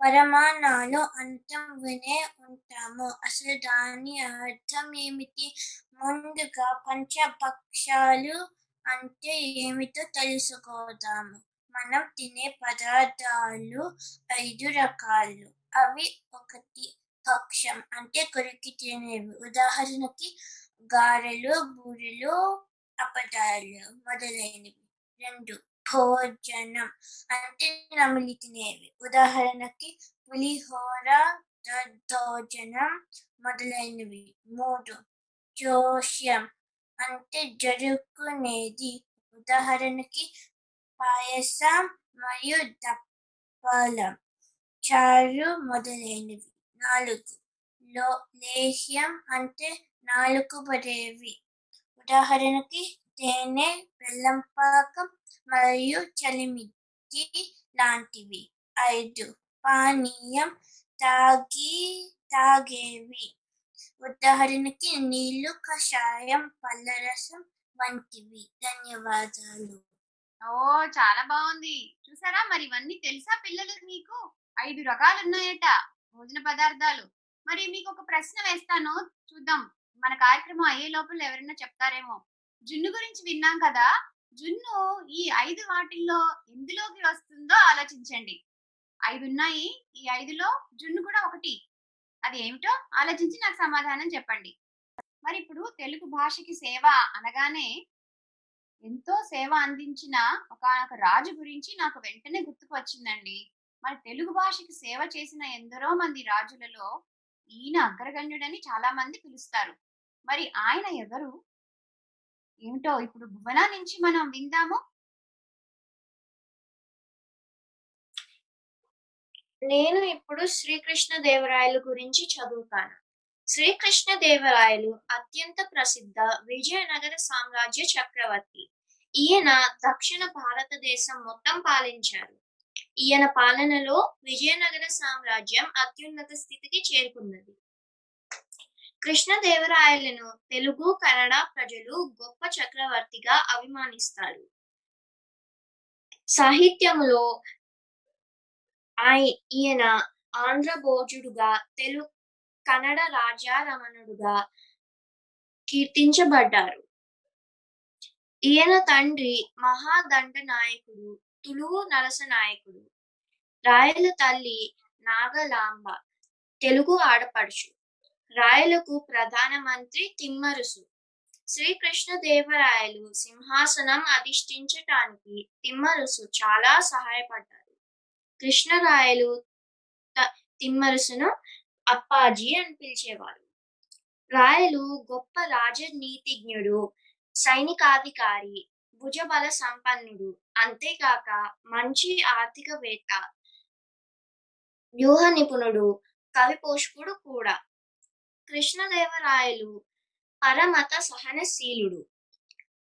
పరమాణాలు అంతం వినే ఉంటాము అసలు దాని అర్థం ఏమిటి ముందుగా పంచభక్షాలు అంటే ఏమిటో తెలుసుకోదాము. మనం తినే పదార్థాలు ఐదు రకాలు. అవి ఒకటి భక్ష్యం అంటే కొరికి తినేవి. ఉదాహరణకి గారెలు బూరెలు అపదాలు మొదలైనవి. రెండు భోజనం అంటే నమిలి తినేవి. ఉదాహరణకి పులిహోర దద్దోజనం మొదలైనవి. మూడు జోష్యం అంటే జరుపుకునేది ఉదాహరణకి పాయసం మరియు దప్పలం. చారు మొదలైనవి. నాలుగు. లో లేహ్యం అంటే నాలుగు పడేవి. ఉదాహరణకి తేనె బెల్లం పాకం మరియు చలిమిట్టి లాంటివి. ఐదు. పానీయం తాగి తాగేవి. ఉదాహరణకి నీళ్ళు కషాయం పళ్ళరసం వంటివి. ధన్యవాదాలు. ఓ చాలా బాగుంది. చూసారా? మరి ఇవన్నీ తెలుసా పిల్లలు మీకు? ఐదు రకాలు ఉన్నాయట భోజన పదార్థాలు. మరి మీకు ఒక ప్రశ్న వేస్తాను. చూద్దాం. మన కార్యక్రమం అయ్యే లోపల ఎవరైనా చెప్తారేమో. జున్ను గురించి విన్నాం కదా? జున్ను ఈ ఐదు వాటిల్లో ఎందులోకి వస్తుందో ఆలోచించండి. ఐదు ఉన్నాయి ఈ ఐదులో జున్ను కూడా ఒకటి. అది ఏమిటో ఆలోచించి నాకు సమాధానం చెప్పండి. మరి ఇప్పుడు తెలుగు భాషకి సేవ అనగానే ఎంతో సేవ అందించిన ఒక రాజు గురించి నాకు వెంటనే గుర్తుకు వచ్చిందండి. మరి తెలుగు భాషకి సేవ చేసిన ఎందరో మంది రాజులలో ఈయన అగ్రగణ్యుడని చాలా మంది పిలుస్తారు. మరి ఆయన ఎవరు? ఏమిటో ఇప్పుడు భువనా నుంచి మనం విందాము. నేను ఇప్పుడు శ్రీకృష్ణ దేవరాయలు గురించి చదువుతాను. శ్రీకృష్ణ దేవరాయలు అత్యంత ప్రసిద్ధ విజయనగర సామ్రాజ్య చక్రవర్తి. ఈయన దక్షిణ భారతదేశం మొత్తం పాలించారు. ఈయన పాలనలో విజయనగర సామ్రాజ్యం అత్యున్నత స్థితికి చేరుకున్నది. కృష్ణదేవరాయలను తెలుగు కన్నడ ప్రజలు గొప్ప చక్రవర్తిగా అభిమానిస్తారు. సాహిత్యములో ఆయ ఈయన ఆంధ్ర భోజుడుగా తెలు కన్నడ రాజారమణుడుగా కీర్తించబడ్డారు. ఈయన తండ్రి మహాదండ నాయకుడు తులువు నరస నాయకుడు రాయల తల్లి నాగలాంబ తెలుగు ఆడపడుచు రాయలకు ప్రధానమంత్రి తిమ్మరుసు. శ్రీకృష్ణదేవరాయలు సింహాసనం అధిష్ఠించటానికి తిమ్మరుసు చాలా సహాయపడ్డారు. కృష్ణరాయలు తిమ్మరుసును అప్పాజీ అని పిలిచేవారు. రాయలు గొప్ప రాజనీతిజ్ఞుడు సైనికాధికారి భుజబల సంపన్నుడు అంతేకాక మంచి ఆర్థికవేత్త వ్యూహ నిపుణుడు కవి పోషకుడు కూడా. కృష్ణదేవరాయలు పరమత సహనశీలుడు.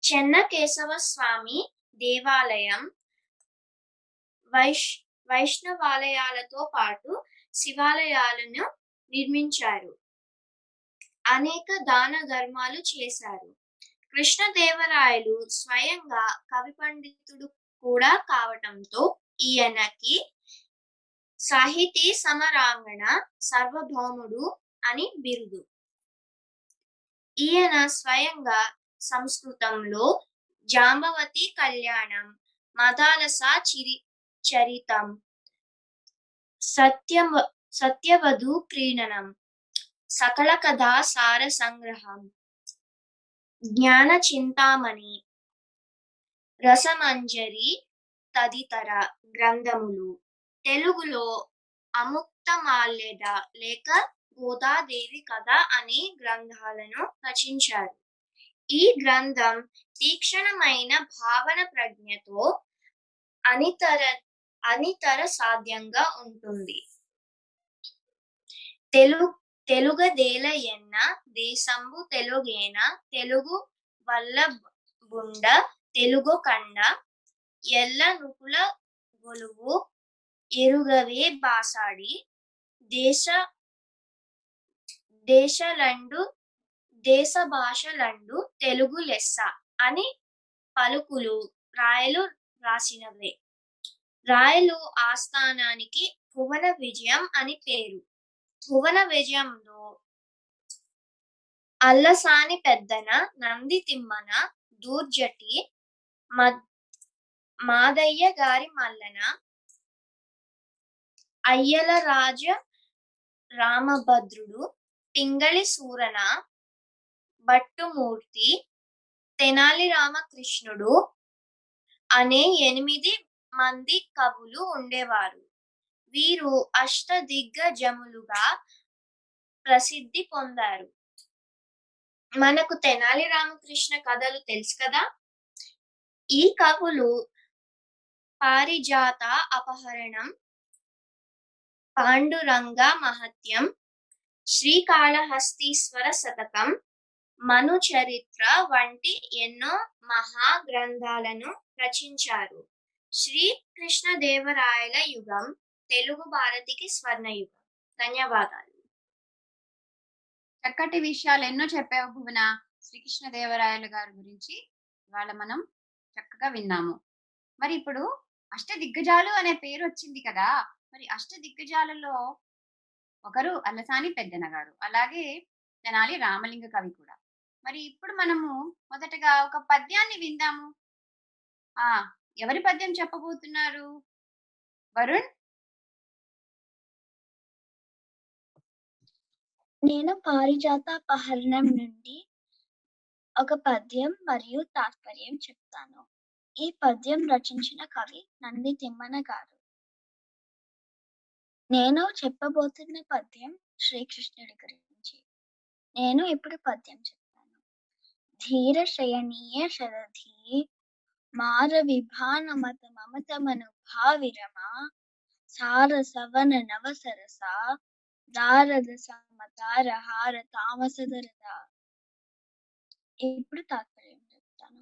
చెన్నకేశవ స్వామి దేవాలయం వైష్ వైష్ణవాలయాలతో పాటు శివాలయాలను నిర్మించారు. అనేక దాన ధర్మాలు చేశారు. కృష్ణదేవరాయలు స్వయంగా కవి పండితుడు కూడా కావటంతో ఈయనకి సాహితీ సమరాంగణ సర్వభౌముడు అని బిరుదు. ఈయన స్వయంగా సంస్కృతంలో జాంబవతి కళ్యాణం మదాలస చిరి చరితం. సత్య సత్యవధు క్రీడనం. సకల కథా సార సంగ్రహం. జ్ఞాన చింతామణి. రసమంజరి తదితర గ్రంథములు. తెలుగులో అముక్తమాల్యద లేక గోదాదేవి కథ అనే గ్రంథాలను రచించారు. ఈ గ్రంథం తీక్షణమైన భావన ప్రజ్ఞతో అనితర అనితర సాధ్యంగా ఉంటుంది. తెలుగు తెలుగదేల ఎన్న దేశంబు తెలుగేన తెలుగు వల్ల బుండ తెలుగు కండ ఎల్ల నుకుల గొలువు ఎరుగవే బాసాడి దేశ దేశలండు దేశ భాషలండు తెలుగు లెస్స అని పలుకులు రాయలు రాసినవే. రాయలు ఆస్థానానికి భువన విజయం అని పేరు. భువన విజయంలో అల్లసాని పెద్దన నంది తిమ్మన దూర్జటి మాదయ్య గారి మల్లన అయ్యల రాజ రామభద్రుడు పింగళి సూరన భట్టుమూర్తి తెనాలి రామకృష్ణుడు అనే ఎనిమిది మంది కవులు ఉండేవారు. వీరు అష్ట దిగ్గజములుగా ప్రసిద్ధి పొందారు. మనకు తెనాలి రామకృష్ణ కథలు తెలుసు కదా? ఈ కవులు పారిజాత అపహరణం పాండురంగ మహత్యం శ్రీకాళహస్తీశ్వర శతకం మను చరిత్ర వంటి ఎన్నో మహా గ్రంథాలను రచించారు. శ్రీ కృష్ణదేవరాయల యుగం తెలుగు భారతికి స్వర్ణయుగం. ధన్యవాదాలు. చక్కటి విషయాలు ఎన్నో చెప్పావు భువన. శ్రీకృష్ణ దేవరాయలు గారి గురించి ఇవాళ మనం చక్కగా విన్నాము. మరి ఇప్పుడు అష్ట దిగ్గజాలు అనే పేరు వచ్చింది కదా మరి అష్ట దిగ్గజాలలో ఒకరు అల్లసాని పెద్దన గారు అలాగే తెనాలి రామలింగ కవి కూడా. మరి ఇప్పుడు మనము మొదటగా ఒక పద్యాన్ని విందాము. ఆ ఎవరి పద్యం చెప్పబోతున్నారు? వరుణ్? నేను పారిజాత అపహరణం నుండి ఒక పద్యం మరియు తాత్పర్యం చెప్తాను. ఈ పద్యం రచించిన కవి నంది తిమ్మన గారు. నేను చెప్పబోతున్న పద్యం శ్రీకృష్ణుడి గురించి. నేను ఇప్పుడు పద్యం చెప్తాను. ధీర శయనీయ శరధి మార విభాన మత మమతమను భావిరమ సార సవన నవసరస దారద సమతార హార తామసదరద ఇప్పుడు తాత్పర్యం చెప్తాను.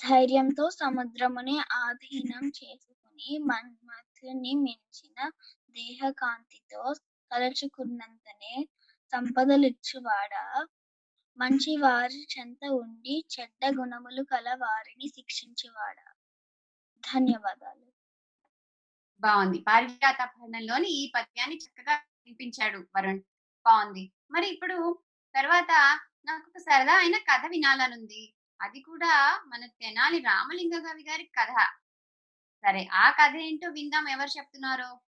ధైర్యంతో సముద్రముని ఆధీనం చేసుకుని మన్మథుని మించిన దేహకాంతితో తలచుకున్నంతనే సంపదలిచ్చువాడా? మంచి వారి చెంత ఉండి చెడ్డ గుణములు కల వారిని శిక్షించువాడా. ధన్యవాదాలు. బాగుంది. పారిజాత అపహరణంలోని ఈ పద్యాన్ని చక్కగా వినిపించాడు వరుణ్. బాగుంది. మరి ఇప్పుడు తర్వాత నాకు ఒక సరదా అయిన కథ వినాలనుంది. అది కూడా మన తెనాలి రామలింగ కవి గారి కథ. సరే ఆ కథ ఏంటో విందాం. ఎవరు చెప్తున్నారో?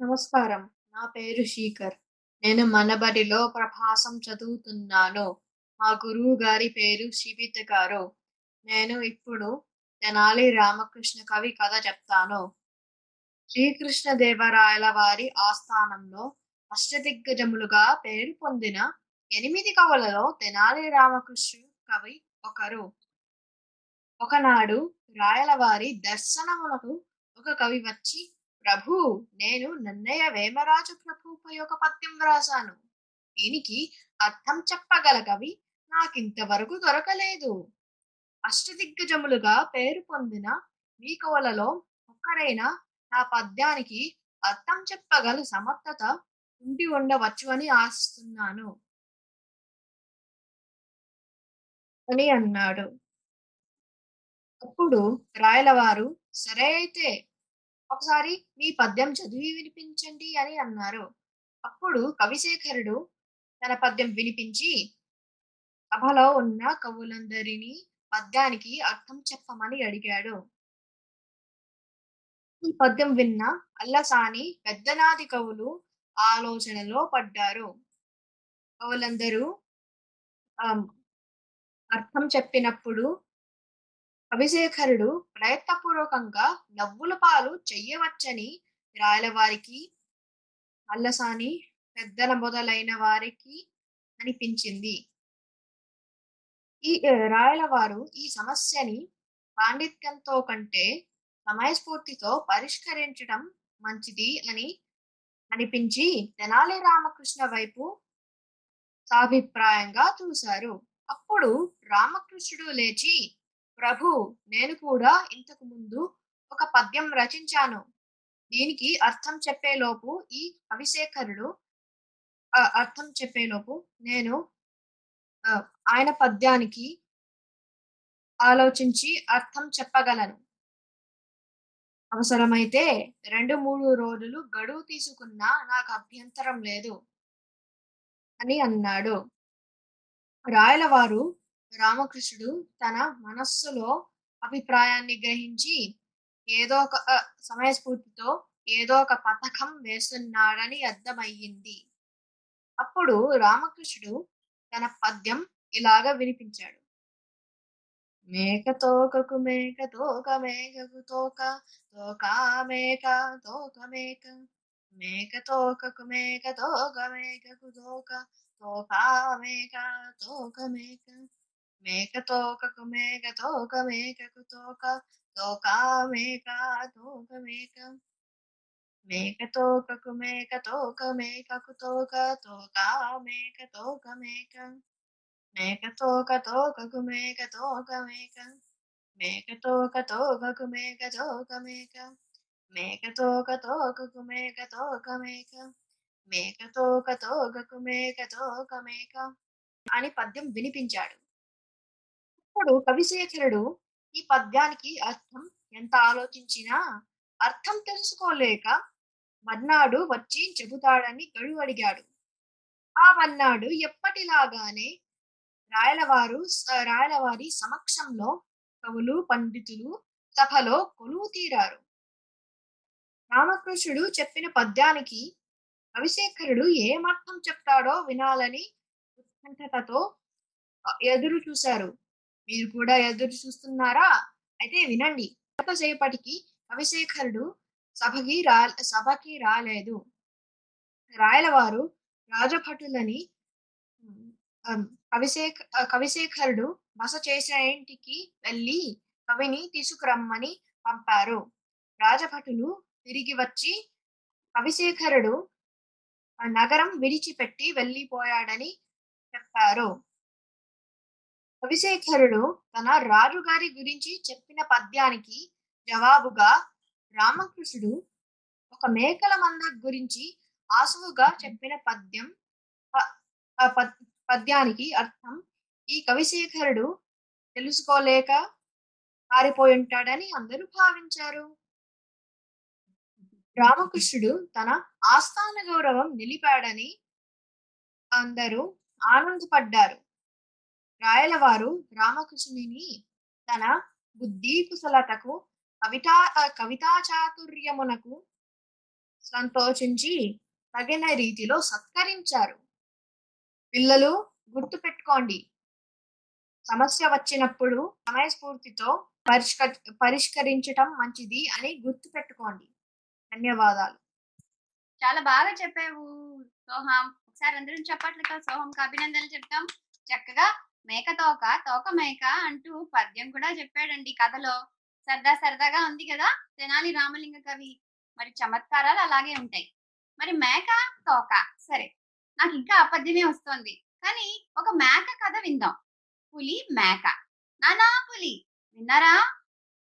నమస్కారం. నా పేరు శీకర్. నేను మనబడిలో ప్రభాసం చదువుతున్నాను. మా గురువు గారి పేరు శివిత గారు. నేను ఇప్పుడు తెనాలి రామకృష్ణ కవి కథ చెప్తాను. శ్రీకృష్ణ దేవరాయల వారి ఆస్థానంలో అష్టదిగ్గజములుగా పేరు పొందిన ఎనిమిది కవులలో తెనాలి రామకృష్ణ కవి ఒకరు. ఒకనాడు రాయలవారి దర్శనములకు ఒక కవి వచ్చి ప్రభు నేను నన్నయ్య వేమరాజు ప్రభుపై ఒక పద్యం వ్రాసాను. దీనికి అర్థం చెప్పగల కవి నాకింతవరకు దొరకలేదు. అష్టదిగ్గజములుగా పేరు పొందిన మీ కవులలో ఒక్కరైనా నా పద్యానికి అర్థం చెప్పగల సమర్థత ఉండి ఉండవచ్చు అని ఆశిస్తున్నాను. అని అన్నాడు. అప్పుడు రాయలవారు సరే అయితే ఒకసారి మీ పద్యం చదివి వినిపించండి అని అన్నారు. అప్పుడు కవిశేఖరుడు తన పద్యం వినిపించి సభలో ఉన్న కవులందరినీ పద్యానికి అర్థం చెప్పమని అడిగాడు. ఈ పద్యం విన్న అల్లసాని పెద్దనాది కవులు ఆలోచనలో పడ్డారు. కవులందరూ అర్థం చెప్పినప్పుడు కవిశేఖరుడు ప్రయత్నపూర్వకంగా నవ్వుల పాలు చెయ్యవచ్చని రాయలవారికి అల్లసాని పెద్దల మొదలైన వారికి అనిపించింది. ఈ రాయలవారు ఈ సమస్యని పాండిత్యంతో కంటే సమయస్ఫూర్తితో పరిష్కరించడం మంచిది అని అనిపించి తెనాలి రామకృష్ణ వైపు సాభిప్రాయంగా చూశారు. అప్పుడు రామకృష్ణుడు లేచి ప్రభు నేను కూడా ఇంతకు ముందు ఒక పద్యం రచించాను. దీనికి అర్థం చెప్పేలోపు ఈ అభిషేకరుడు అర్థం చెప్పేలోపు నేను ఆయన పద్యానికి ఆలోచించి అర్థం చెప్పగలను. అవసరమైతే రెండు మూడు రోజులు గడువు తీసుకున్నా నాకు అభ్యంతరం లేదు అని అన్నాడు. రాయలవారు రామకృష్ణుడు తన మనస్సులో అభిప్రాయాన్ని గ్రహించి ఏదో ఒక సమయస్ఫూర్తితో ఏదో ఒక పథకం వేస్తున్నాడని అర్థమయ్యింది. అప్పుడు రామకృష్ణుడు తన పద్యం ఇలాగ వినిపించాడు. మేక తోకకు మేక తోక మేకకు తోక తోక మేక తోక మేక. మేక తోకకు మేక తోక మేకకు తోక తోక మేక తోక మేక. మేక తోకకు మేక తోక మేకకు తోక తోక మేక తోక మేక మేక తోకకు మేక తోక మేకకు తోక తోక మేక తోక మేక మేక తోక తోకకు మేక తోక మేక మేక తోక తోకకు మేక తోక మేక మేక తోక తోకకు మేక తోక మేక మేక తోక తోకకు మేక తోక మేక అని పద్యం వినిపించాడు. అప్పుడు కవిశేఖరుడు ఈ పద్యానికి అర్థం ఎంత ఆలోచించినా అర్థం తెలుసుకోలేక మర్నాడు వచ్చి చెబుతాడని గడువు అడిగాడు. ఆ మర్నాడు ఎప్పటిలాగానే రాయలవారు స- రాయలవారి సమక్షంలో కవులు పండితులు సభలో కొలువు తీరారు. రామకృష్ణుడు చెప్పిన పద్యానికి రవిశేఖరుడు ఏమర్థం చెప్తాడో వినాలని ఉత్కంఠతతో ఎదురు చూశారు. మీరు కూడా ఎదురు చూస్తున్నారా? అయితే వినండి. ఎంతసేపటికి కవిశేఖరుడు సభకి రా సభకి రాలేదు. రాయలవారు రాజభటులని కవిశేఖ కవిశేఖరుడు బస చేసిన ఇంటికి వెళ్ళి కవిని తీసుకురమ్మని పంపారు. రాజభటులు తిరిగి వచ్చి కవిశేఖరుడు నగరం విడిచిపెట్టి వెళ్ళిపోయాడని చెప్పారు. కవిశేఖరుడు తన రాజుగారి గురించి చెప్పిన పద్యానికి జవాబుగా రామకృష్ణుడు ఒక మేకల మంద గురించి ఆసువుగా చెప్పిన పద్యం ప- పద్- పద్యానికి అర్థం ఈ కవిశేఖరుడు తెలుసుకోలేక పారిపోయి ఉంటాడని అందరూ భావించారు. రామకృష్ణుడు తన ఆస్థాన గౌరవం నిలిపాడని అందరూ ఆనందపడ్డారు. రాయలవారు రామకృష్ణుని తన బుద్ధి కుశలతకు కవితా కవితా చాతుర్యమునకు సంతోషించి తగిన రీతిలో సత్కరించారు. పిల్లలు గుర్తు పెట్టుకోండి. సమస్య వచ్చినప్పుడు సమయస్ఫూర్తితో పరిష్క పరిష్కరించటం మంచిది అని గుర్తు పెట్టుకోండి. ధన్యవాదాలు. చాలా బాగా చెప్పావు సోహం. ఒకసారి అందరం చెప్పట్లేక సోహంకి అభినందనలు చెప్తాం. చక్కగా మేక తోక తోక మేక అంటూ పద్యం కూడా చెప్పాడండి కథలో. సరదా సరదాగా ఉంది కదా తెనాలి రామలింగ కవి. మరి చమత్కారాలు అలాగే ఉంటాయి. మరి మేక తోక సరే నాకు ఇంకా అపద్యమే వస్తోంది. కానీ ఒక మేక కథ విందాం. పులి మేక. నానా పులి విన్నారా?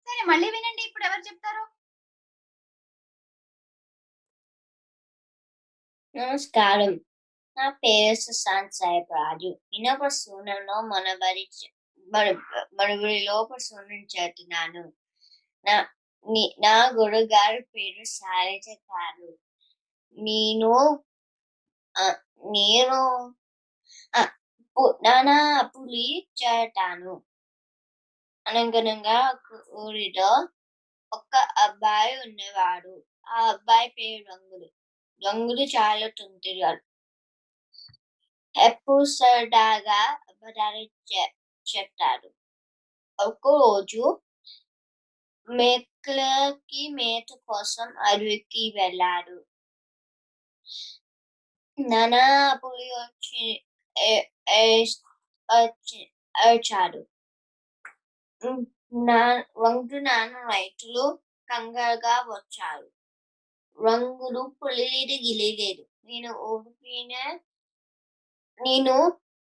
సరే మళ్ళీ వినండి ఇప్పుడు ఎవరు చెప్తారు? నమస్కారం. నా పేరు సుశాంత్ సాయి రాజు. నేను ప్రసూనంలో మన బడి లోపల ప్రసూనం చేస్తున్నాను నా నీ- నా గురుగారి పేరు శాలిజ గారు. నేను ఆ, నేను నానా పులి చేటాను అనగనగా ఊరిలో ఒక అబ్బాయి ఉన్నవాడు. ఆ అబ్బాయి పేరు రంగులు. రంగులు చాలా తుంతిగాడు ఎప్పుడు సరదాగా అబద్ధాలు చె- చెప్తాడు రోజు మేకలకి మేత కోసం అడవికి వెళ్ళాడు నానా పులి వచ్చి ఏ- అరిచాడు నా రంగు నాన్న రైతులు కంగారుగా వచ్చారు రంగులు పులిలేదు గిలిలేదు నేను ఓడిపోయిన నేను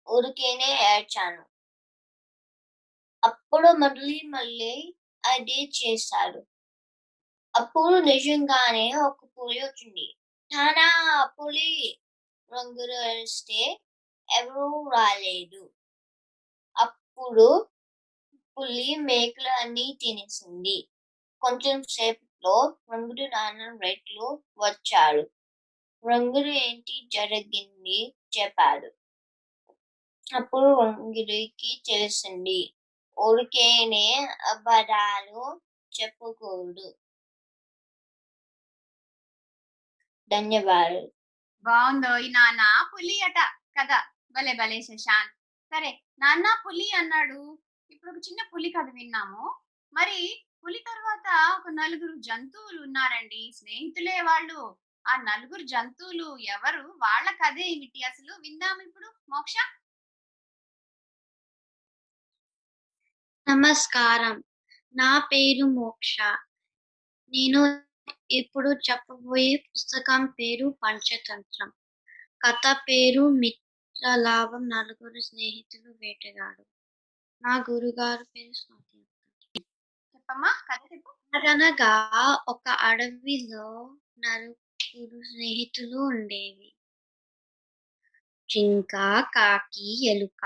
ఊరికేనే ఏడ్చాను. అప్పుడు మళ్ళీ మళ్ళీ అదే చేశాడు. అప్పుడు నిజంగానే ఒక పులి వచ్చింది. నానా పులి రంగులు వేస్తే ఎవరూ రాలేదు. అప్పుడు పులి మేకలు అన్ని తినేసింది. కొంచెం సేపట్లో రంగుడు నాన్న రైట్లు వచ్చాడు. రంగుడు ఏంటి? జరిగింది చెప్పాడు. అప్పుడు వంగిరికి తెలిసింది ఊరికేనే అబద్ధాలు చెప్పకూడదు. ధన్యవాదాలు. బాగుందో ఈ నాన్న పులి అట కదా. భలే భలే శశాంత్ సరే నాన్న పులి అన్నాడు. ఇప్పుడు ఒక చిన్న పులి కథ విన్నాము. మరి పులి తర్వాత ఒక నలుగురు జంతువులు ఉన్నారండి. స్నేహితులే వాళ్ళు. ఆ నలుగురు జంతువులు ఎవరు? వాళ్ళ కథ ఏమిటి? అసలు విందాం ఇప్పుడు. మోక్ష? నమస్కారం. నా పేరు మోక్ష. నేను ఇప్పుడు చెప్పబోయే పుస్తకం పేరు పంచతంత్రం. కథ పేరు మిత్రలాభం. నలుగురు స్నేహితులు వేటగాడు. నా గురుగారు పేరు స్వాతి. చెప్పమ్మా కథ చెప్పు. అనగా ఒక అడవిలో నలుగురు స్నేహితులు ఉండేవి. జింక కాకి ఎలుక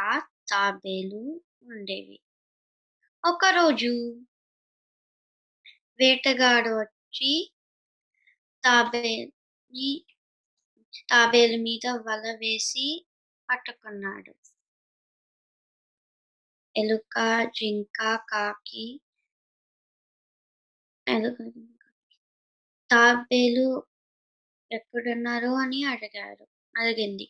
తాబేలు ఉండేవి. ఒకరోజు వేటగాడు వచ్చి తాబేని తాబేలు మీద వల వేసి పట్టుకున్నాడు. ఎలుక జింక కాకి తాబేలు ఎక్కడున్నారు అని అడిగారు. అడిగింది.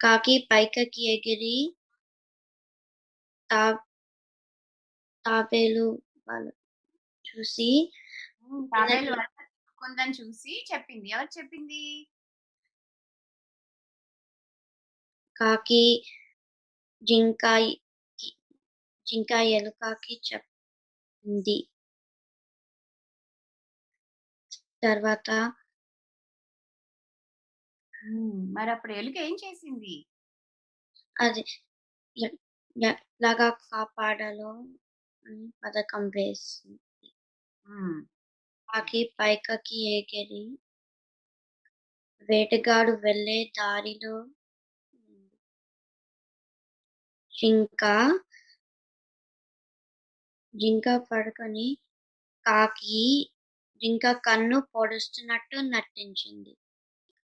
కాకి పైకకి ఎగిరి తా తాబేలు వాళ్ళు చూసి కొందని చూసి చెప్పింది. ఎవరు చెప్పింది? కాకి జింక జింక ఎలుకకి చెప్పింది. తర్వాత మరి అప్పుడు ఎలుక ఏం చేసింది? అది ఎ- ఎ- ఎలాగా కాపాడాలో అని పథకం వేసింది. కాకి పైకకి ఎగిరి వేటగాడు వెళ్ళే దారిలో జింక జింక పడుకొని కాకి ఇంకా కన్ను పొడుస్తున్నట్టు నటించింది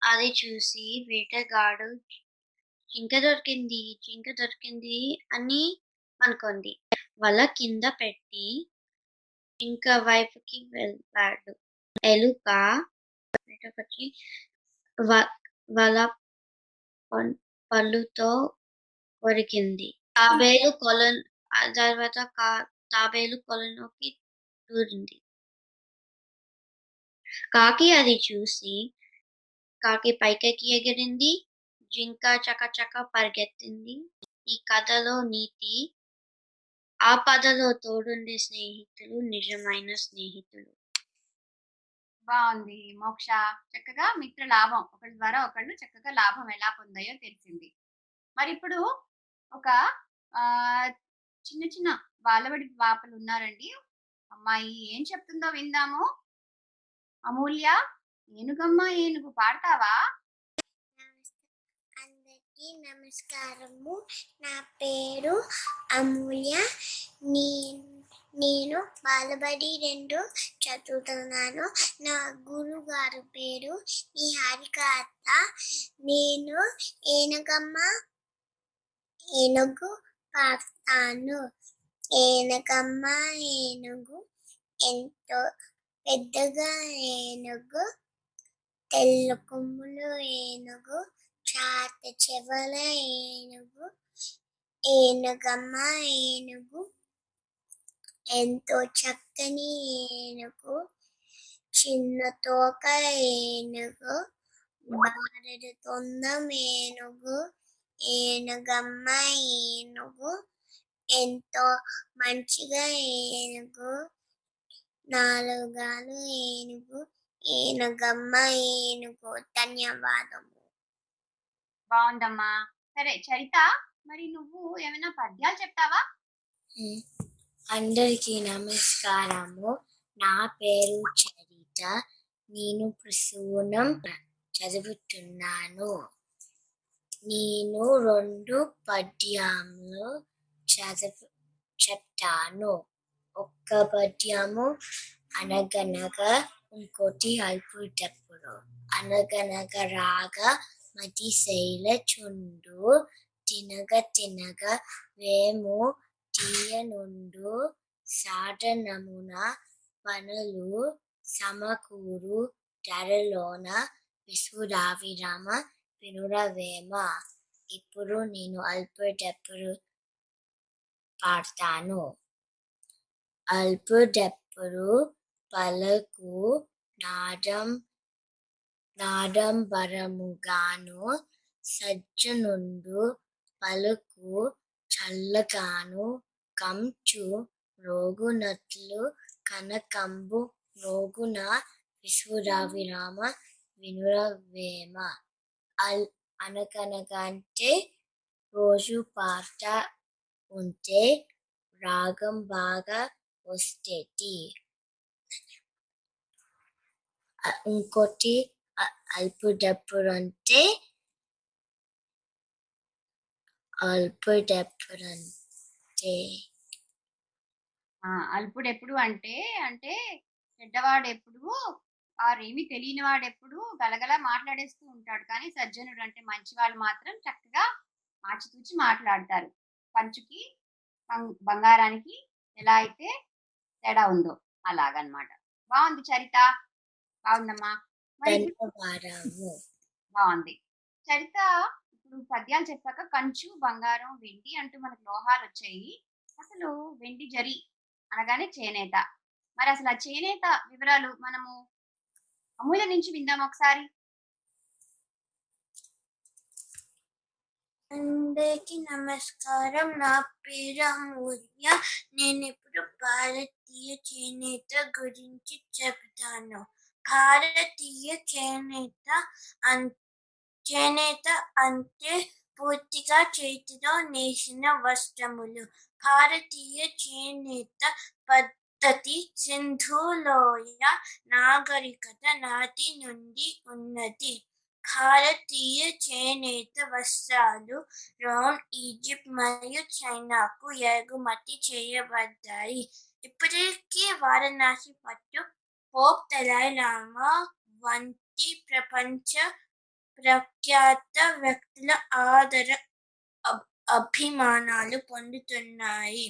అది చూసి వేటగాడు జింక దొరికింది జింక దొరికింది అని అనుకుంది. వల కింద పెట్టి జింక వైపుకి వెళ్ళాడు. ఎలుక బయటకొచ్చి వల పళ్ళుతో కొరికింది. తాబేలు కొలను తర్వాత తాబేలు కొలనుకి దూరింది. కాకి అది చూసి కాకి పైకెక్కి ఎగిరింది. జింక చకచక పరిగెత్తింది. ఈ కథలో నీతి ఆ పదలో తోడుండే స్నేహితులు నిజమైన స్నేహితులు. బాగుంది. మోక్ష చక్కగా మిత్ర లాభం. ఒకళ్ళ ద్వారా ఒకళ్ళు చక్కగా లాభం ఎలా పొందాయో తెలిసింది. మరి ఇప్పుడు ఒక ఆ చిన్న చిన్న బాలబడి పాపలు ఉన్నారండి. అమ్మాయి ఏం చెప్తుందో విందాము. అమూల్య ఏనుగమ్మ ఏనుగు పాడతావా? అందరికీ నమస్కారము. నా పేరు అమూల్య. నేను బాలబడి రెండు చదువుతున్నాను. నా గురువు గారు పేరు నిహారిక అత్త. నేను ఏనుగమ్మ ఏనుగు పాడతాను. ఏనుగమ్మ ఏనుగు ఎంతో పెద్దగా ఏనుగు తెల్ల కొమ్ములు ఏనుగు చాత చెవల ఏనుగు ఏనుగమ్మ ఏనుగు ఎంతో చక్కని ఏనుగు చిన్న తోక ఏనుగు బారడు తొందం ఏనుగు ఏనుగమ్మ ఏనుగు ఎంతో మంచిగా ఏనుగు నాలుగాలు ఏనుగు ఏనుగమ్మ ఏనుగు. ధన్యవాదము. బాగుందమ్మా. సరే చరిత మరి నువ్వు ఏమైనా పద్యాలు చెప్తావా? అందరికీ నమస్కారము. నా పేరు చరిత. నేను ప్రసూనం చదువుతున్నాను. నేను రెండు పద్యాలు చదువు చెప్తాను. ఒక్క పద్యము అనగనగా ఇంకోటి అల్పుటప్పుడు అనగనగా రాగా మతి శైల చుండు తినగ తినగ వేము తీయనుండు సాధనమున పనులు సమకూరు ధరలోన విశ్వరావిరామ వినురవేమ. ఇప్పుడు నేను అల్పుడెప్పుడు పాడతాను. అల్పుడెప్పుడు పలకు నాదం నాడంబరముగాను సజ్జనుండు పలుకు చల్లగాను కంచు రోగునట్లు కనకంబు రోగున విశ్వరావిరామ వినురవేమ. అల్ అనకనకంటే అంటే రోజు పాట ఉంటే రాగం బాగా వస్తేటి ఇంకోటి అల్పుడప్పుడు అంటే అల్పుడప్పుడు అంటే అల్పుడు ఎప్పుడు అంటే అంటే పెద్దవాడు ఎప్పుడు వారేమి తెలియని వాడు ఎప్పుడు గలగల మాట్లాడేస్తూ ఉంటాడు. కానీ సజ్జనుడు అంటే మంచి వాళ్ళు మాత్రం చక్కగా ఆచితూచి మాట్లాడతారు. పంచుకి బంగారానికి ఎలా అయితే తేడా ఉందో అలాగనమాట. బాగుంది చరిత. బాగుందమ్మా బాగుంది చరిత ఇప్పుడు పద్యాలు చెప్పాక కంచు బంగారం వెండి అంటూ మనకు లోహాలు వచ్చాయి అసలు వెండి జరి అనగానే చేనేత. మరి అసలు ఆ చేనేత వివరాలు మనము అమూల్య నుంచి విందాం ఒకసారి. అందరికీ నమస్కారం. నా పేరు అమూల్య. నేను ఇప్పుడు భారతీయ చేనేత గురించి చెప్తాను భారతీయ చేనేత అన్ చేనేత అంటే పూర్తిగా చేతితో నేసిన వస్త్రములు భారతీయ చేనేత పద్ధతి సింధులోయ నాగరికత నాటి నుండి ఉన్నది భారతీయ చేనేత వస్త్రాలు రోమ్ ఈజిప్ట్ మరియు చైనాకు ఎగుమతి చేయబడ్డాయి ఇప్పటికీ వారణాసి పట్టు పోప్ దలై వంటి ప్రపంచ ప్రఖ్యాత వ్యక్తుల ఆదర అభిమానాలు పొందుతున్నాయి.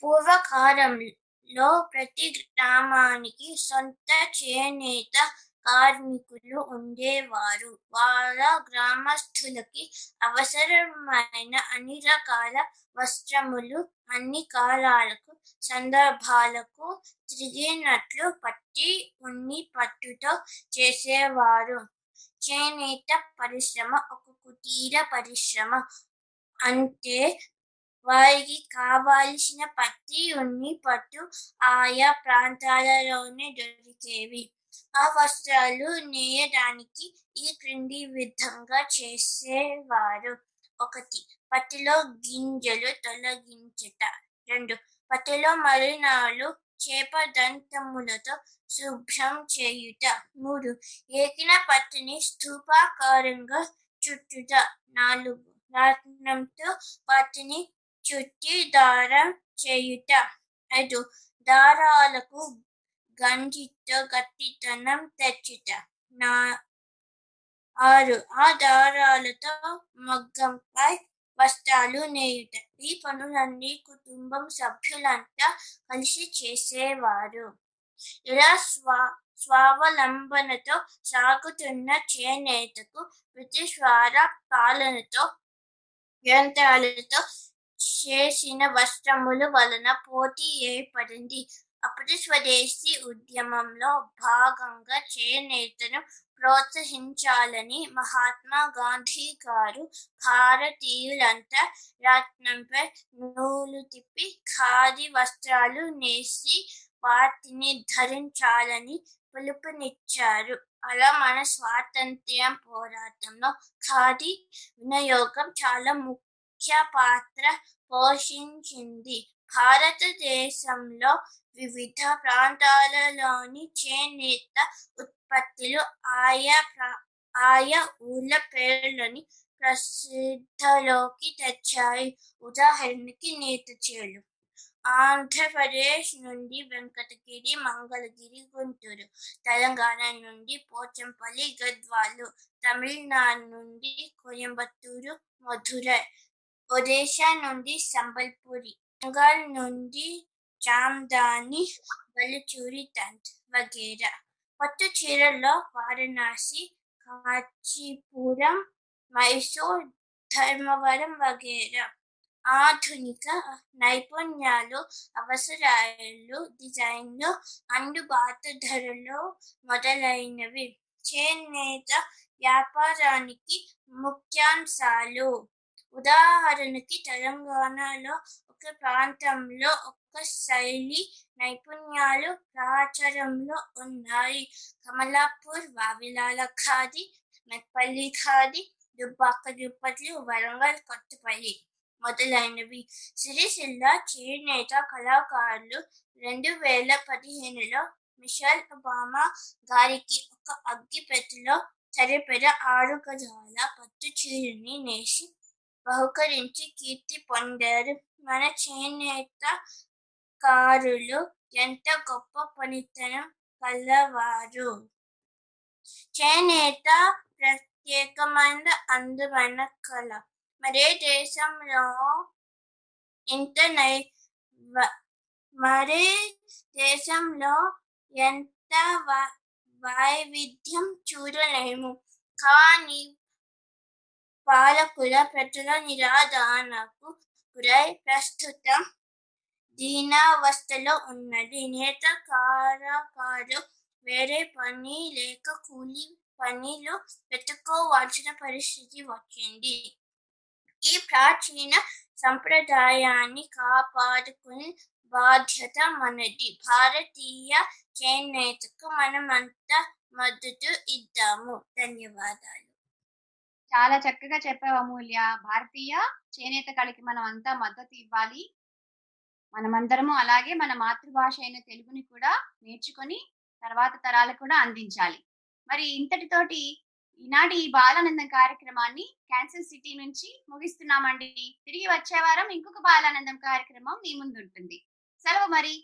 పూర్వకాలంలో ప్రతి గ్రామానికి సొంత చేనేత కార్మికులు ఉండేవారు. వాళ్ళ గ్రామస్తులకి అవసరమైన అన్ని రకాల వస్త్రములు అన్ని కాలాలకు సందర్భాలకు తిరిగినట్లు పట్టి ఉన్ని పట్టుతో చేసేవారు. చేనేత పరిశ్రమ ఒక కుటీర పరిశ్రమ అంటే వారికి కావాల్సిన పత్తి ఉన్ని పట్టు ఆయా ప్రాంతాలలోనే దొరికేవి. ఆ వస్త్రాలు నేయడానికి ఈ క్రింది విధంగా చేసేవారు. ఒకటి పత్తిలో గింజలు తొలగించుట. రెండు పత్తిలో మలినాలు చేప దంతములతో శుభ్రం చేయుట. మూడు ఏకిన పత్తిని స్థూపాకారంగా చుట్టుట. నాలుగు రత్నంతో పత్తిని చుట్టి దారం చేయుట. ఐదు దారాలకు గంజితో గట్టితనం తెచ్చుట. నా ఆరు ఆ దారాలతో మగ్గంపై వస్త్రాలు నేయుట. ఈ పనులన్నీ కుటుంబం సభ్యులంతా కలిసి చేసేవారు. ఇలా స్వా స్వావలంబనతో సాగుతున్న చేనేతకు బ్రిటిష్ పాలనతో యంత్రాలతో చేసిన వస్త్రముల వలన పోటీ ఏర్పడింది. అప్పుడు స్వదేశీ ఉద్యమంలో భాగంగా చేనేతను ప్రోత్సహించాలని మహాత్మా గాంధీ గారు భారతీయులంతా రత్నంపై నూలు తిప్పి ఖాదీ వస్త్రాలు నేసి వాటిని ధరించాలని పిలుపునిచ్చారు. అలా మన స్వాతంత్ర్య పోరాటంలో ఖాదీ వినియోగం చాలా ముఖ్య పాత్ర పోషించింది. భారతదేశంలో వివిధ ప్రాంతాలలోని చేనేత ఉత్పత్తులు ఆయా ప్రా- ఆయా ఊళ్ళ పేర్లని ప్రసిద్ధలోకి తెచ్చాయి. ఉదాహరణకి నేత చేలు ఆంధ్రప్రదేశ్ నుండి వెంకటగిరి మంగళగిరి గుంటూరు తెలంగాణ నుండి పోచంపల్లి గద్వాలు తమిళనాడు నుండి కోయంబత్తూరు మధురై ఒడిశా నుండి సంబల్పూరి బెంగాల్ నుండి జామ్దాని బలుచూరి తంత్ వగేరా. పట్టు చీరల్లో వారణాసి కాంచీపురం మైసూర్ ధర్మవరం వగేరా. ఆధునిక నైపుణ్యాలు అవసరాలు డిజైన్లు అందుబాటు ధరలు మొదలైనవి. చేనేత వ్యాపారానికి ముఖ్యాంశాలు. ఉదాహరణకి తెలంగాణలో ఒక ప్రాంతంలో ఒక శైలి నైపుణ్యాలు ప్రాచారంలో ఉన్నాయి. కమలాపూర్ వావిలాల ఖాది మెట్పల్లి ఖాదీ దుబ్బాక దుప్పట్లు వరంగల్ కొత్తపల్లి మొదలైనవి. సిరిసిల్ల చేనేత కళాకారులు రెండు వేల పదిహేనులో మిషల్ ఒబామా గారికి ఒక అగ్గిపెట్టెలో సరిపడ ఆరు గజాల పట్టు చీరని నేసి బహుకరించి కీర్తి పొందారు. మన చేనేత కారులు ఎంత గొప్ప పనితనం కలవారు. చేనేత ప్రత్యేకమైన అందమైన కళ. మరే దేశంలో ఇంత నై మరే దేశంలో ఎంత వైవిధ్యం చూడలేము. కానీ పాలకుల ప్రజల నిరాదరణకు గురై ప్రస్తుతం దీనావస్థలో ఉన్నది. నేత కారకారు వేరే పని లేక కూలి పనిలో వెతుక్కోవాల్సిన పరిస్థితి వచ్చింది. ఈ ప్రాచీన సంప్రదాయాన్ని కాపాడుకునే బాధ్యత మనది. భారతీయ చేనేతకు మనమంతా మద్దతు ఇద్దాము. ధన్యవాదాలు. చాలా చక్కగా చెప్పావు అమూల్య. భారతీయ చేనేత కళకి మనం అంతా మద్దతు ఇవ్వాలి. మనమందరము అలాగే మన మాతృభాష అయిన తెలుగుని కూడా నేర్చుకొని తర్వాత తరాలకు కూడా అందించాలి. మరి ఇంతటితోటి ఈనాటి ఈ బాలానందం కార్యక్రమాన్ని క్యాన్సర్ సిటీ నుంచి ముగిస్తున్నామండి. తిరిగి వచ్చే వారం ఇంకొక బాలానందం కార్యక్రమం మీ ముందు ఉంటుంది సెలవు మరి.